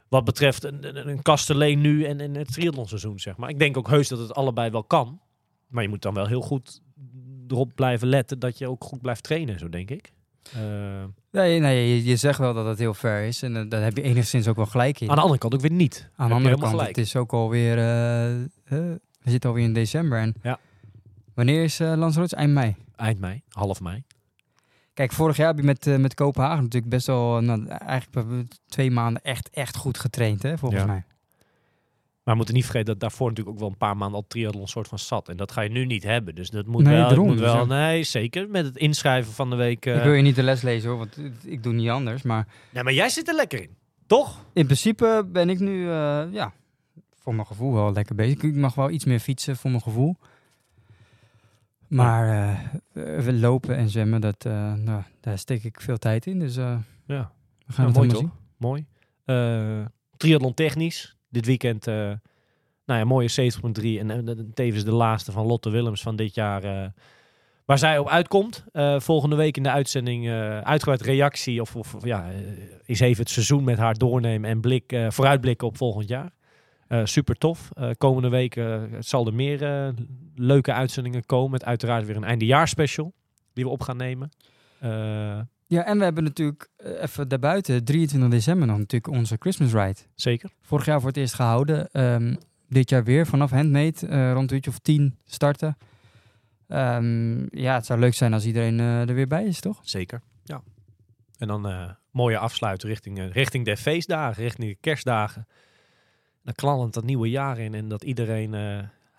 Wat betreft een, een, een kasteleen nu en, en het triathlonseizoen, zeg maar. Ik denk ook heus dat het allebei wel kan. Maar je moet dan wel heel goed erop blijven letten dat je ook goed blijft trainen, zo denk ik. Eh, Nee, nee je, je zegt wel dat het heel ver is. En daar heb je enigszins ook wel gelijk in. aan de andere kant ook weer niet. Aan de andere kant, gelijk. het is ook alweer... eh, we zitten alweer in december. En Ja. Wanneer is uh, Lanzarote? Eind mei. Eind mei, half mei. Kijk, vorig jaar heb je met, met Kopenhagen natuurlijk best wel... Nou, eigenlijk twee maanden echt, echt goed getraind, hè, volgens Ja. mij. Maar we moeten niet vergeten dat daarvoor natuurlijk ook wel een paar maanden al triathlon soort van zat. En dat ga je nu niet hebben. Dus dat moet Nee, wel. daarom. moet Dus wel ja. Nee, zeker. Met het inschrijven van de week. eh, Ik wil je niet de les lezen hoor, want ik doe niet anders. Maar Nee, maar jij zit er lekker in. Toch? in principe ben ik nu, eh, ja, voor mijn gevoel wel lekker bezig. Ik mag wel iets meer fietsen voor mijn gevoel. Maar eh, we lopen en zwemmen, dat, eh, nou, daar steek ik veel tijd in. Dus eh, Ja. we gaan Ja, het mooi zien. Mooi. Eh triathlon technisch. Dit weekend eh, nou ja, mooie 70.3 en, en, en tevens de laatste van Lotte Willems van dit jaar. eh, waar zij op uitkomt. Eh, volgende week in de uitzending uh, uitgebreid reactie of, of ja, is even het seizoen met haar doornemen en blik, vooruitblikken op volgend jaar. Super tof. Komende week zal er meer leuke uitzendingen komen. Met uiteraard weer een eindejaarspecial die we op gaan nemen. Ja, en we hebben natuurlijk eh, even daarbuiten, 23 december nog natuurlijk onze Christmas Ride. zeker. Vorig jaar voor het eerst gehouden. Ehm, dit jaar weer vanaf handmade, eh, rond een uurtje of tien starten. Ehm, ja, het zou leuk zijn als iedereen eh, er weer bij is, toch? Zeker, ja. En dan mooie afsluiten richting, richting de feestdagen, richting de kerstdagen. Dan knallend dat nieuwe jaar in en dat iedereen,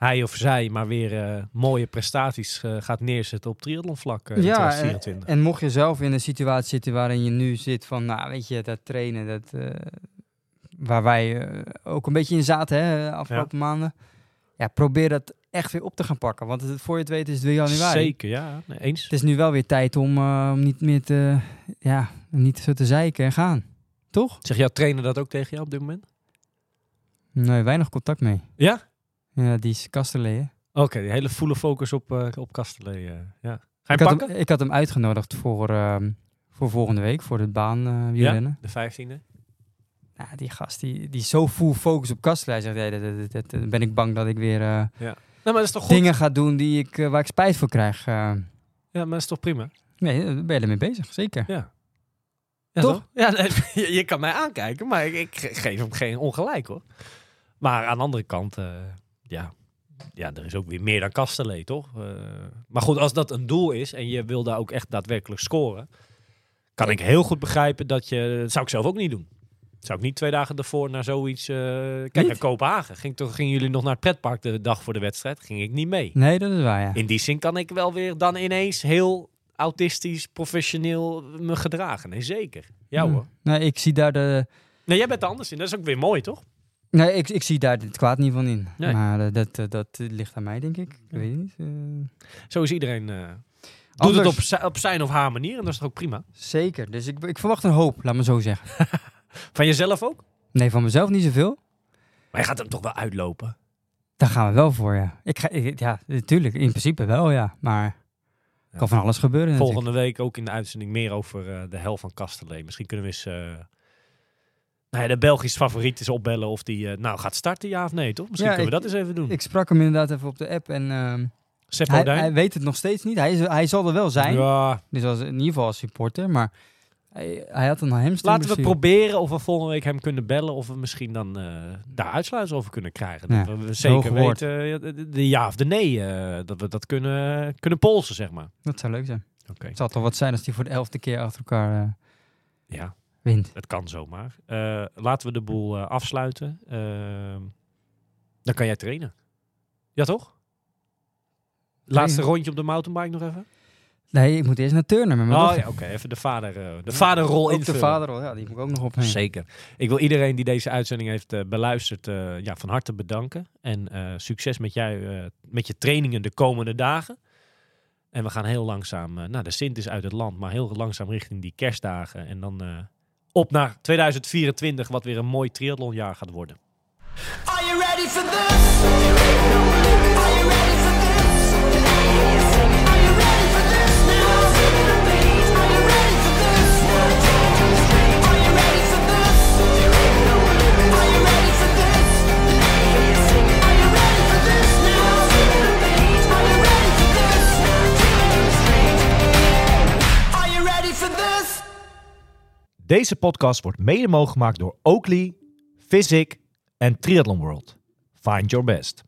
hij of zij, maar weer eh, mooie prestaties eh, gaat neerzetten op triathlonvlak in Ja, 2024. En mocht je zelf in een situatie zitten waarin je nu zit van, nou weet je, dat trainen, dat, waar wij ook een beetje in zaten hè, afgelopen maanden. Ja, probeer dat echt weer op te gaan pakken. Want het, voor je het weet is het weer januari. Zeker, ja. Nee, eens. Het is nu wel weer tijd om, om niet meer te, ja, niet zo te zeiken en gaan. Toch? Zeg jouw trainer dat ook tegen jou op dit moment? Nee, weinig contact mee. Ja? Ja, die is Kasterlee? Oké, die hele volle focus op, eh op Kastelee. eh, ja. Ga je Ik hem had, pakken? hem, ik had hem uitgenodigd voor, ehm, voor volgende week, voor het baan eh wielrennen. De 15e? Nou, die gast, die, die is zo full focus op Kasterlee. Zegt, nee, dat, dat, ben ik bang dat ik weer eh, Nou, maar dat is toch goed? dingen ga doen die ik, waar ik spijt voor krijg. Ja, maar dat is toch prima? nee, daar ben je ermee bezig, zeker. Ja. Ja, Toch? Ja, nee, je, je kan mij aankijken, maar ik, ik ge- geef hem geen ongelijk hoor. Maar aan de andere kant, ja, ja, er is ook weer meer dan Kastelee, toch? Eh, maar goed, als dat een doel is en je wil daar ook echt daadwerkelijk scoren, kan ik heel goed begrijpen dat je, dat zou ik zelf ook niet doen. Zou ik niet twee dagen ervoor naar zoiets, eh, kijk Niet? naar Kopenhagen. Ging, toch, gingen jullie nog naar het pretpark de dag voor de wedstrijd? Ging ik niet mee. Nee, dat is waar, ja. In die zin kan ik wel weer dan ineens heel autistisch, professioneel me gedragen. Nee, zeker. Ja Hm. hoor. Nee, ik zie daar de... Nee, jij bent er anders in. Dat is ook weer mooi, toch? Nee, ik, ik zie daar het kwaad niet van in. Nee. Maar eh, dat, eh, dat ligt aan mij, denk ik. Ik weet het niet. eh. Zo is iedereen... eh doet het op, zi- op zijn of haar manier en dat is toch ook prima. Zeker. Dus ik, ik verwacht een hoop, laat me zo zeggen. Van jezelf ook? Nee, van mezelf niet zoveel. Maar je gaat hem toch wel uitlopen? Daar gaan we wel voor, ja. Ik ga, ik- ja, natuurlijk. In principe wel, ja. Maar Ja. kan van alles gebeuren natuurlijk. Volgende week ook in de uitzending meer over eh, de hel van Kasterlee. Misschien kunnen we eens... eh, de Belgische favoriet is opbellen of die eh, nou gaat starten, ja of nee, toch? Misschien Ja, kunnen we ik- dat eens even doen. Ik sprak hem inderdaad even op de app en Sepp hij, hij weet het nog steeds niet. Hij, is, hij zal er wel zijn. Ja, Dus als, in ieder geval als supporter. Maar hij, hij had een hamstring Laten we proberen of we volgende week hem kunnen bellen. Of we misschien dan eh, daar uitsluitsel over kunnen krijgen. Ja, Dat we zeker weten ja, de, de ja of de nee. eh, dat we dat kunnen, kunnen polsen, zeg maar. Dat zou leuk zijn. Oké. Het zal toch wat zijn als hij voor de elfde keer achter elkaar eh, Ja, wint. het kan zomaar. Eh, laten we de boel eh, afsluiten. Ehm, dan kan jij trainen. Ja, toch? Laatste rondje op de mountainbike nog even? Nee, ik moet eerst naar Turner met mijn Oh ja, oké. Even de, vader, eh, de vaderrol Ook de vaderrol, ja, die moet ik ook nog opnemen. Zeker. Ik wil iedereen die deze uitzending heeft beluisterd, ja, van harte bedanken. En succes met, jij, met je trainingen de komende dagen. En we gaan heel langzaam, nou de Sint is uit het land, maar heel langzaam richting die kerstdagen. En dan op naar 2024, wat weer een mooi triathlonjaar gaat worden. Deze podcast wordt mede mogelijk gemaakt door Oakley, Physic en Triathlon World. Find your best.